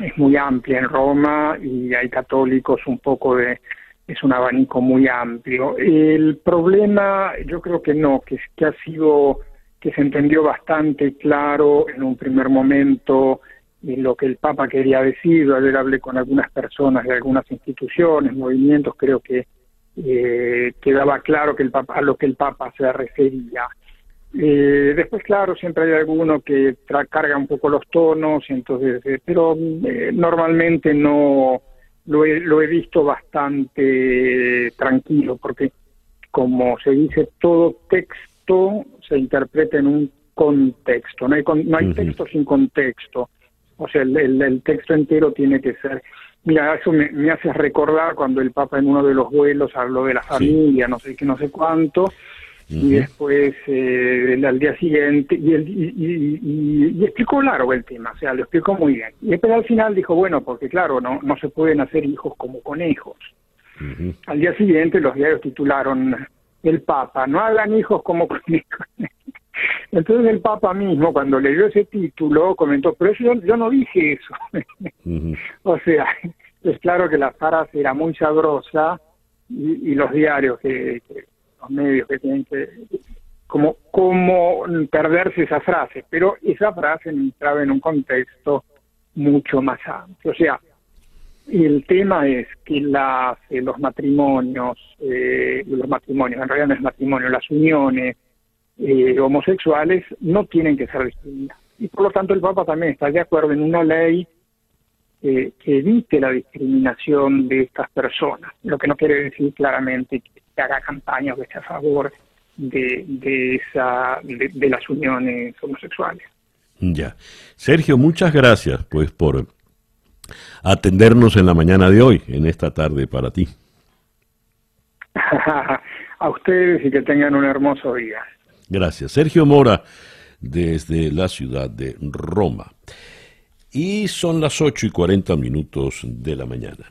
es muy amplia en Roma y hay católicos un poco de es un abanico muy amplio. El problema, yo creo que no, que, ha sido, que se entendió bastante claro en un primer momento en lo que el Papa quería decir. Ayer hablé con algunas personas de algunas instituciones, movimientos, creo que eh, quedaba claro que el Papa, a lo que el Papa se refería. Eh, después, claro, siempre hay alguno que carga un poco los tonos, entonces, eh, pero eh, normalmente no lo he, lo he visto bastante tranquilo, porque como se dice, todo texto se interpreta en un contexto, no hay, no hay texto sin contexto, o sea, el, el, texto entero tiene que ser... Mira, eso me, me, hace recordar cuando el Papa en uno de los vuelos habló de la familia, no sé qué, no sé cuánto, y después eh, al día siguiente, y, el, y, y, explicó largo el tema, o sea, lo explicó muy bien. Y después al final dijo, bueno, porque claro, no, no se pueden hacer hijos como conejos. Al día siguiente los diarios titularon el Papa, no hagan hijos como conejos. Entonces el Papa mismo, cuando leyó ese título, comentó, pero yo, yo no dije eso. o sea, es claro que la frase era muy sabrosa y, los diarios, que, los medios que tienen que, como, como perderse esa frase, pero esa frase entraba en un contexto mucho más amplio. O sea, el tema es que las, eh, los matrimonios, eh, los matrimonios, en realidad no es matrimonio, las uniones, eh, homosexuales no tienen que ser discriminados. Y por lo tanto el Papa también está de acuerdo en una ley que evite la discriminación de estas personas, lo que no quiere decir claramente que haga campaña o que esté a favor de, de, esa, de, las uniones homosexuales. Ya. Sergio, muchas gracias pues por atendernos en la mañana de hoy, en esta tarde para ti. a ustedes y que tengan un hermoso día. Gracias. Sergio Mora, desde la ciudad de Roma. Y son las 8 y 40 minutos de la mañana.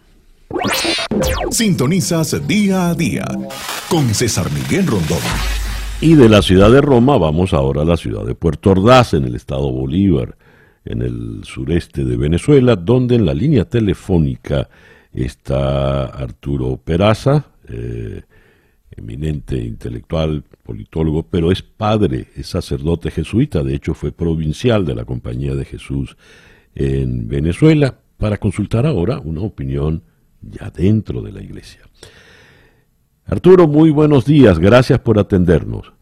Sintonizas día a día con César Miguel Rondón. Y de la ciudad de Roma vamos ahora a la ciudad de Puerto Ordaz, en el estado Bolívar, en el sureste de Venezuela, donde en la línea telefónica está Arturo Peraza, eh, eminente intelectual, politólogo, pero es padre, es sacerdote jesuita, de hecho fue provincial de la Compañía de Jesús en Venezuela, para consultar ahora una opinión ya dentro de la iglesia. Arturo, muy buenos días, gracias por atendernos.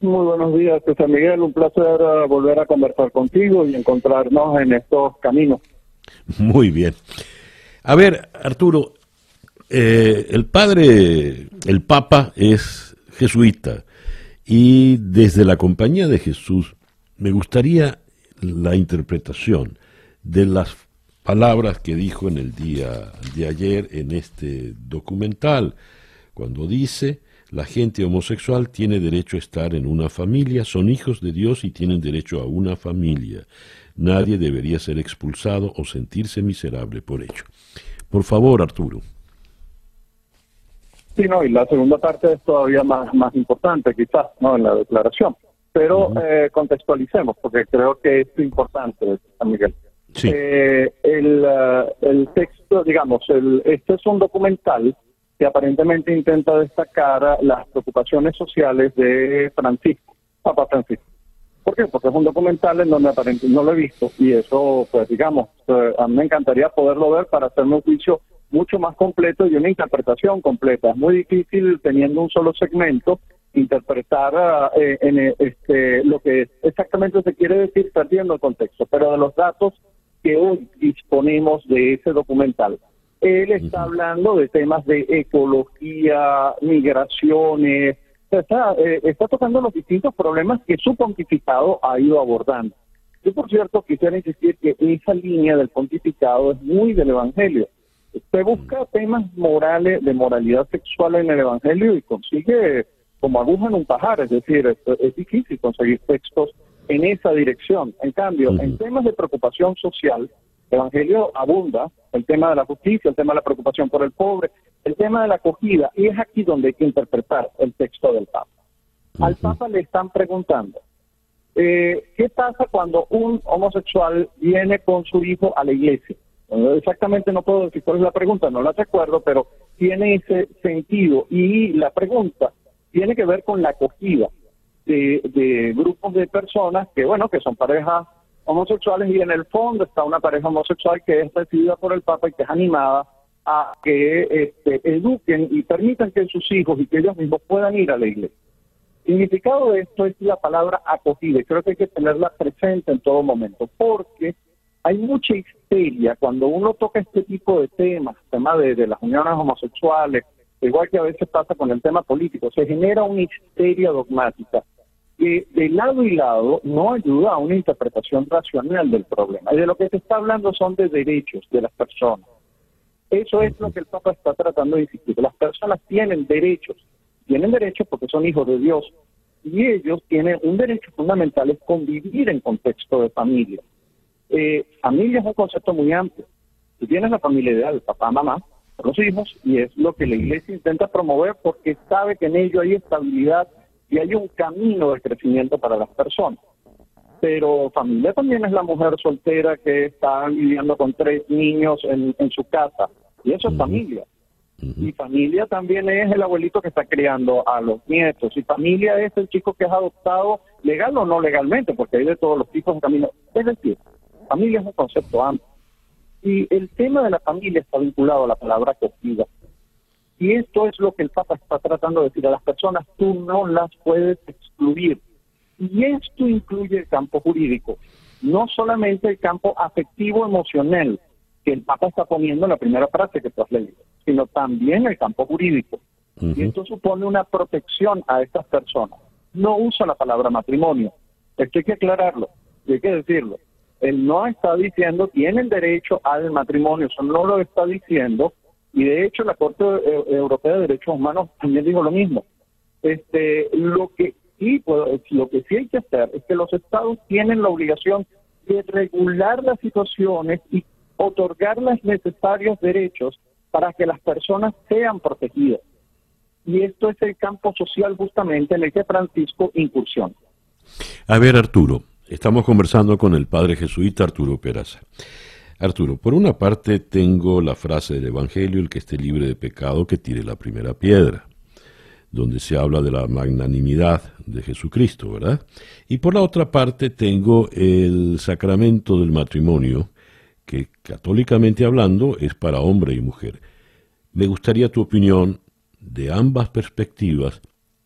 Muy buenos días, César Miguel, un placer uh, volver a conversar contigo y encontrarnos en estos caminos. Muy bien. A ver, Arturo, eh, el padre, el papa es jesuita y desde la compañía de Jesús me gustaría la interpretación de las palabras que dijo en el día de ayer en este documental, cuando dice, la gente homosexual tiene derecho a estar en una familia, son hijos de Dios y tienen derecho a una familia. Nadie debería ser expulsado o sentirse miserable por ello. Por favor, Arturo. Sí, no, y la segunda parte es todavía más, más importante, quizás, ¿no? En la declaración. Pero eh, contextualicemos, porque creo que es importante, Miguel. Eh, el, eh, el texto, digamos, el, este es un documental que aparentemente intenta destacar las preocupaciones sociales de Francisco, Papa Francisco. ¿Por qué? Porque es un documental en donde aparentemente no lo he visto y eso, pues digamos, a mí me encantaría poderlo ver para hacerme un juicio mucho más completo y una interpretación completa. Es muy difícil teniendo un solo segmento interpretar eh, en eh, este, lo que exactamente se quiere decir perdiendo el contexto, pero de los datos que hoy disponemos de ese documental. Él está hablando de temas de ecología, migraciones, está, eh, está tocando los distintos problemas que su pontificado ha ido abordando. Yo, por cierto, quisiera insistir que esa línea del pontificado es muy del Evangelio se busca temas morales, de moralidad sexual en el Evangelio y consigue como aguja en un pajar, es decir, es, difícil conseguir textos en esa dirección. En cambio, en temas de preocupación social, el Evangelio abunda el tema de la justicia, el tema de la preocupación por el pobre, el tema de la acogida, y es aquí donde hay que interpretar el texto del Papa. Al Papa le están preguntando, eh, ¿qué pasa cuando un homosexual viene con su hijo a la iglesia? Exactamente no puedo decir cuál es la pregunta, no la recuerdo, pero tiene ese sentido. Y la pregunta tiene que ver con la acogida de, grupos de personas que, bueno, que son parejas homosexuales y en el fondo está una pareja homosexual que es recibida por el Papa y que es animada a que este, eduquen y permitan que sus hijos y que ellos mismos puedan ir a la iglesia. El significado de esto es la palabra acogida creo que hay que tenerla presente en todo momento porque hay mucha histeria cuando uno toca este tipo de temas, tema de, las uniones homosexuales, igual que a veces pasa con el tema político, se genera una histeria dogmática. Que de lado y lado no ayuda a una interpretación racional del problema. Y de lo que se está hablando son de derechos de las personas. Eso es lo que el Papa está tratando de insistir. Las personas tienen derechos, tienen derechos porque son hijos de Dios, y ellos tienen un derecho fundamental, es convivir en contexto de familia. Eh, familia es un concepto muy amplio. Tú tienes la familia ideal, papá, mamá, los hijos, y es lo que la iglesia intenta promover porque sabe que en ello hay estabilidad y hay un camino de crecimiento para las personas. Pero familia también es la mujer soltera que está viviendo con tres niños en, su casa, y eso es familia. Y familia también es el abuelito que está criando a los nietos. Y familia es el chico que es adoptado legal o no legalmente, porque hay de todos los tipos de camino. Es decir, familia es un concepto amplio. Y el tema de la familia está vinculado a la palabra acogida. Y esto es lo que el Papa está tratando de decir a las personas, tú no las puedes excluir. Y esto incluye el campo jurídico, no solamente el campo afectivo emocional, que el Papa está poniendo en la primera frase que tú has leído, sino también el campo jurídico. Y esto supone una protección a estas personas. No usa la palabra matrimonio. Esto hay que aclararlo, hay que decirlo. Él no está diciendo tienen derecho al matrimonio, eso no lo está diciendo, y de hecho la Corte e-, Europea de Derechos Humanos también dijo lo mismo. Este, lo que sí, lo que sí hay que hacer es que los estados tienen la obligación de regular las situaciones y otorgar los necesarios derechos para que las personas sean protegidas. Y esto es el campo social justamente en el que Francisco incursiona. A ver, Arturo, estamos conversando con el padre jesuita Arturo Peraza. Arturo, por una parte tengo la frase del Evangelio, el que esté libre de pecado, que tire la primera piedra, donde se habla de la magnanimidad de Jesucristo, ¿verdad? Y por la otra parte tengo el sacramento del matrimonio, que católicamente hablando es para hombre y mujer. Me gustaría tu opinión de ambas perspectivas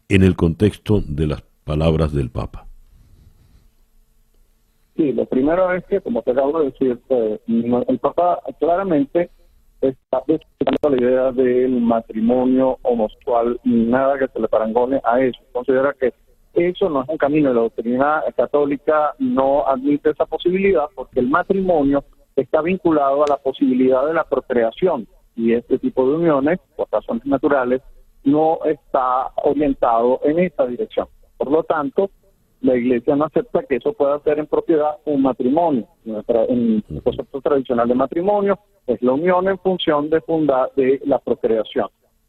en el contexto de las palabras del Papa. Sí, lo primero es que, como te acabo de decir, eh, el Papa claramente está desechando la idea del matrimonio homosexual nada que se le parangone a eso. Considera que eso no es un camino. La doctrina católica no admite esa posibilidad porque el matrimonio está vinculado a la posibilidad de la procreación y este tipo de uniones, por razones naturales, no está orientado en esa dirección. Por lo tanto, la Iglesia no acepta que eso pueda ser en propiedad un matrimonio. En el concepto tradicional de matrimonio es la unión en función de fundar de la procreación.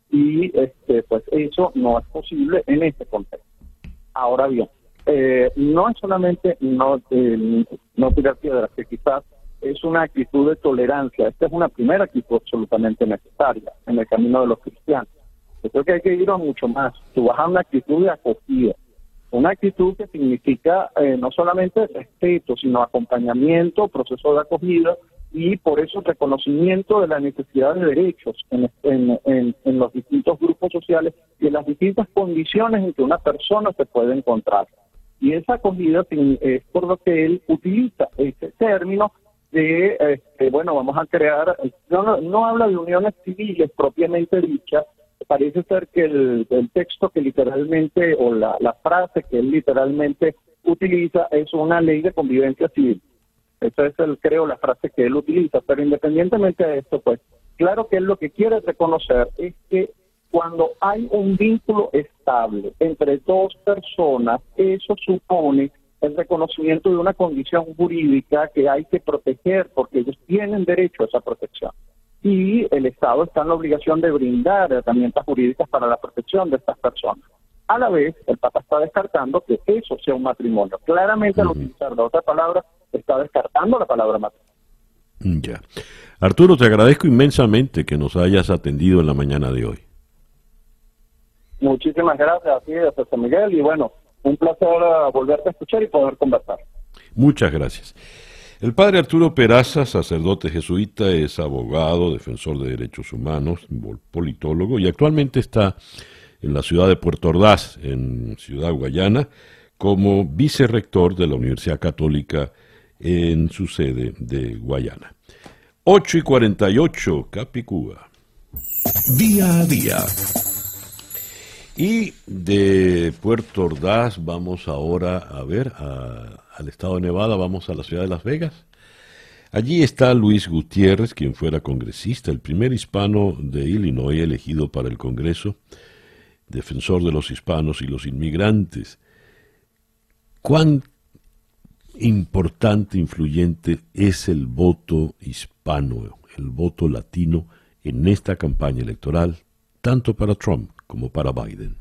Y este, pues eso no es posible en este contexto. Ahora bien, eh, no es solamente no, eh, no tirar piedras, que quizás es una actitud de tolerancia. Esta es una primera actitud absolutamente necesaria en el camino de los cristianos. Yo creo que hay que ir a mucho más. Tú vas a una actitud de acogida una actitud que significa eh, no solamente respeto, sino acompañamiento, proceso de acogida y por eso reconocimiento de la necesidad de derechos en, los distintos grupos sociales y en las distintas condiciones en que una persona se puede encontrar. Y esa acogida es por lo que él utiliza ese término de, este, bueno, vamos a crear, no, no habla de uniones civiles propiamente dichas, parece ser que el, texto que literalmente, o la, frase que él literalmente utiliza es una ley de convivencia civil. Esa es, el, creo, la frase que él utiliza. Pero independientemente de esto, pues, claro que él lo que quiere reconocer es que cuando hay un vínculo estable entre dos personas, eso supone el reconocimiento de una condición jurídica que hay que proteger porque ellos tienen derecho a esa protección y el Estado está en la obligación de brindar herramientas jurídicas para la protección de estas personas. A la vez, el Papa está descartando que eso sea un matrimonio. Claramente, al utilizar la otra palabra, está descartando la palabra matrimonio. Ya. Arturo, te agradezco inmensamente que nos hayas atendido en la mañana de hoy. Muchísimas gracias a ti, José Miguel, y bueno, un placer volverte a escuchar y poder conversar. Muchas gracias. El padre Arturo Peraza, sacerdote jesuita, es abogado, defensor de derechos humanos, politólogo y actualmente está en la ciudad de Puerto Ordaz, en Ciudad Guayana, como vicerrector de la Universidad Católica en su sede de Guayana. 8 y 48, Capicúa. Día a día. Y de Puerto Ordaz vamos ahora a ver al estado de Nevada, vamos a la ciudad de Las Vegas. Allí está Luis Gutiérrez, quien fuera congresista, el primer hispano de Illinois elegido para el Congreso, defensor de los hispanos y los inmigrantes. ¿Cuán importante, influyente es el voto hispano, el voto latino en esta campaña electoral, tanto para Trump como para Biden?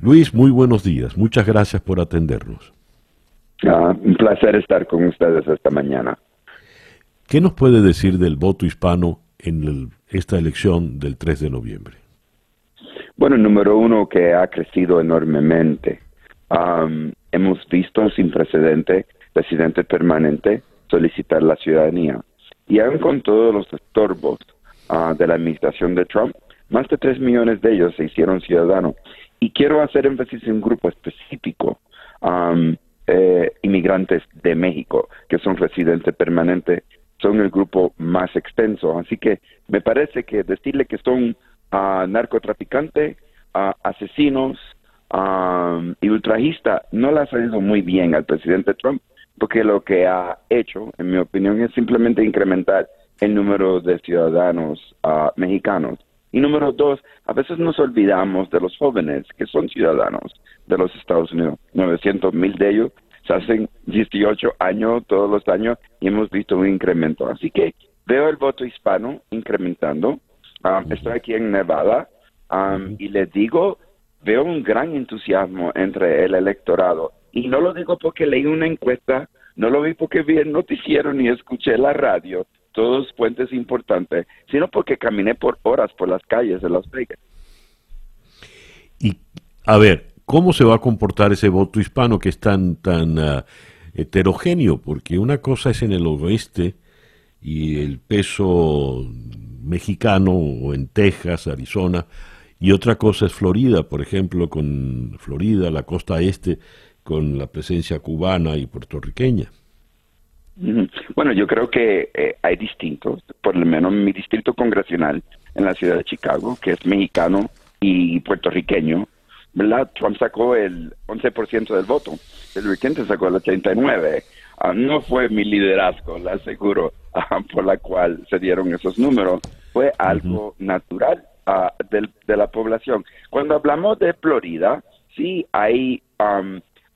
Luis, muy buenos días. Muchas gracias por atendernos. Ah, un placer estar con ustedes esta mañana. ¿Qué nos puede decir del voto hispano en esta elección del 3 de noviembre? Bueno, número uno, que ha crecido enormemente. hemos visto sin precedente presidente permanente solicitar la ciudadanía. Y aún con todos los estorbos ah, de la administración de Trump, más de tres millones de ellos se hicieron ciudadanos. Y quiero hacer énfasis en un grupo específico, eh, inmigrantes de México, que son residentes permanentes, son el grupo más extenso. Así que me parece que decirle que son uh, narcotraficantes, asesinos y ultrajistas no le ha salido muy bien al presidente Trump, porque lo que ha hecho, en mi opinión, es simplemente incrementar el número de ciudadanos mexicanos y número dos, a veces nos olvidamos de los jóvenes que son ciudadanos de los Estados Unidos. 900 mil de ellos se hacen 18 años todos los años y hemos visto un incremento. Así que veo el voto hispano incrementando. Um, estoy aquí en Nevada um, y les digo, veo un gran entusiasmo entre el electorado. Y no lo digo porque leí una encuesta, no lo vi porque vi el noticiero ni escuché la radio todos puentes importantes, sino porque caminé por horas por las calles de Las Vegas. Y, a ver, ¿cómo se va a comportar ese voto hispano que es tan, tan ah, heterogéneo? Porque una cosa es en el oeste y el peso mexicano o en Texas, Arizona, y otra cosa es Florida, por ejemplo, con Florida, la costa este, con la presencia cubana y puertorriqueña. Bueno, yo creo que eh, hay distintos, por lo menos mi distrito congresional en la ciudad de Chicago, que es mexicano y puertorriqueño, ¿verdad? Trump sacó el 11% del voto, el Clinton sacó el 89%. Ah, no fue mi liderazgo, la aseguro, ah, por la cual se dieron esos números, fue algo natural uh, de la población. Cuando hablamos de Florida, sí hay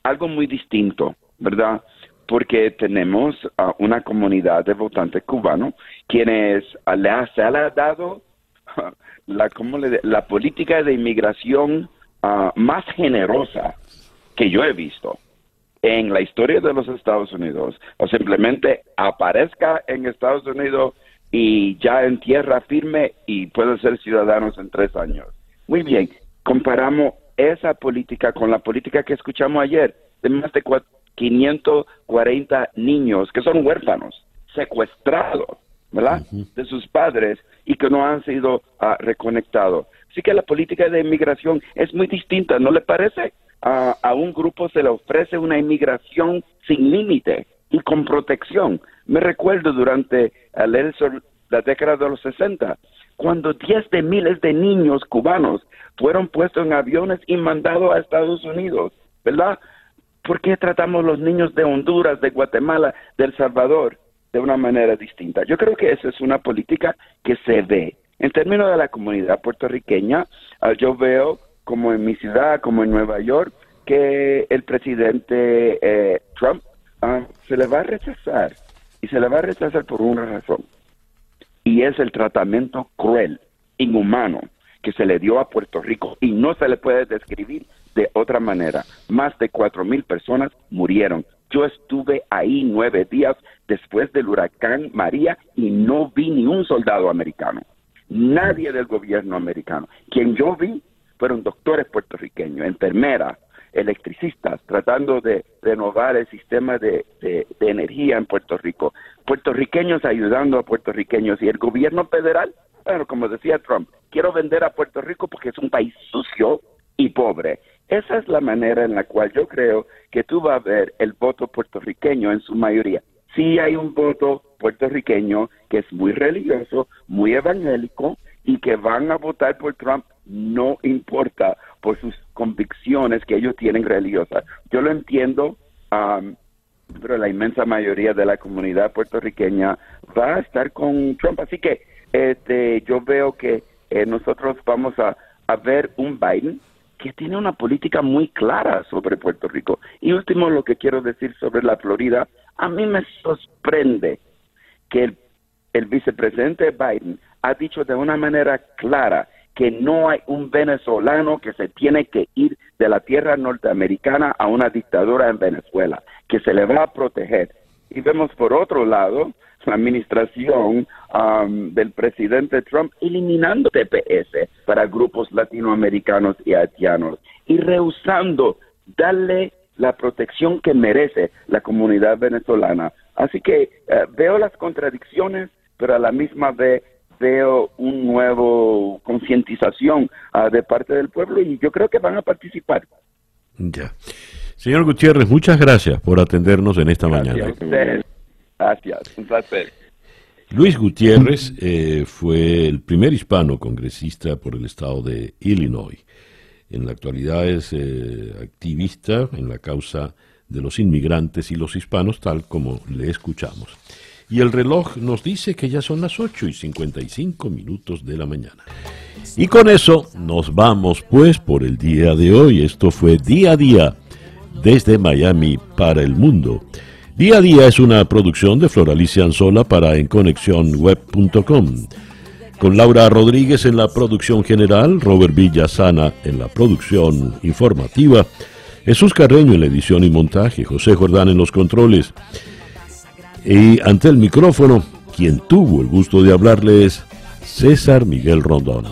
algo muy distinto, ¿verdad? Porque tenemos una comunidad de votantes cubanos quienes le se ha dado la, la política de inmigración ah, más generosa que yo he visto en la historia de los Estados Unidos, o simplemente aparezca en Estados Unidos y ya en tierra firme y puede ser ciudadanos en tres años. Muy bien, comparamos esa política con la política que escuchamos ayer de más de cuatro 540 niños que son huérfanos, secuestrados, ¿verdad? De sus padres y que no han sido ah, reconectados. Así que la política de inmigración es muy distinta, ¿no le parece? a un grupo se le ofrece una inmigración sin límite y con protección. Me recuerdo durante la década de los 60, cuando 10 de miles de niños cubanos fueron puestos en aviones y mandados a Estados Unidos, ¿verdad? ¿Por qué tratamos los niños de Honduras, de Guatemala, de El Salvador de una manera distinta? Yo creo que esa es una política que se ve. En términos de la comunidad puertorriqueña, ah, yo veo como en mi ciudad, como en Nueva York, que el presidente eh, Trump ah, se le va a rechazar y se le va a rechazar por una razón y es el tratamiento cruel, inhumano que se le dio a Puerto Rico y no se le puede describir de otra manera. Más de cuatro mil personas murieron. Yo estuve ahí nueve días después del huracán María y no vi ni un soldado americano, nadie del gobierno americano. Quien yo vi fueron doctores puertorriqueños, enfermeras, electricistas, tratando de renovar el sistema de, de, energía en Puerto Rico, puertorriqueños ayudando a puertorriqueños y el gobierno federal, bueno, como decía Trump, quiero vender a Puerto Rico porque es un país sucio y pobre. Esa es la manera en la cual yo creo que tú vas a ver el voto puertorriqueño en su mayoría. Sí hay un voto puertorriqueño que es muy religioso, muy evangélico y que van a votar por Trump no importa por sus convicciones que ellos tienen religiosas. Yo lo entiendo, pero la inmensa mayoría de la comunidad puertorriqueña va a estar con Trump. Así que este, yo veo que eh, nosotros vamos a, a ver un Biden que tiene una política muy clara sobre Puerto Rico. Y último, lo que quiero decir sobre la Florida, a mí me sorprende que el, el vicepresidente Biden ha dicho de una manera clara que no hay un venezolano que se tiene que ir de la tierra norteamericana a una dictadura en Venezuela, que se le va a proteger. Y vemos por otro lado la administración um, del presidente Trump eliminando TPS para grupos latinoamericanos y haitianos y rehusando darle la protección que merece la comunidad venezolana. Así que eh, veo las contradicciones, pero a la misma vez veo un nuevo concientización ah, de parte del pueblo y yo creo que van a participar. Ya. Señor Gutiérrez, muchas gracias por atendernos en esta mañana. Gracias, un placer. Luis Gutiérrez eh, fue el primer hispano congresista por el estado de Illinois. En la actualidad es eh, activista en la causa de los inmigrantes y los hispanos, tal como le escuchamos. Y el reloj nos dice que ya son las 8 y 55 minutos de la mañana. Y con eso nos vamos pues por el día de hoy. Esto fue día a día desde Miami para el mundo. Día a día es una producción de Floralicia Anzola para enconexionweb.com. Con Laura Rodríguez en la producción general, Robert Villasana en la producción informativa, Jesús Carreño en la edición y montaje, José Jordán en los controles. Y ante el micrófono, quien tuvo el gusto de hablarles, César Miguel Rondón.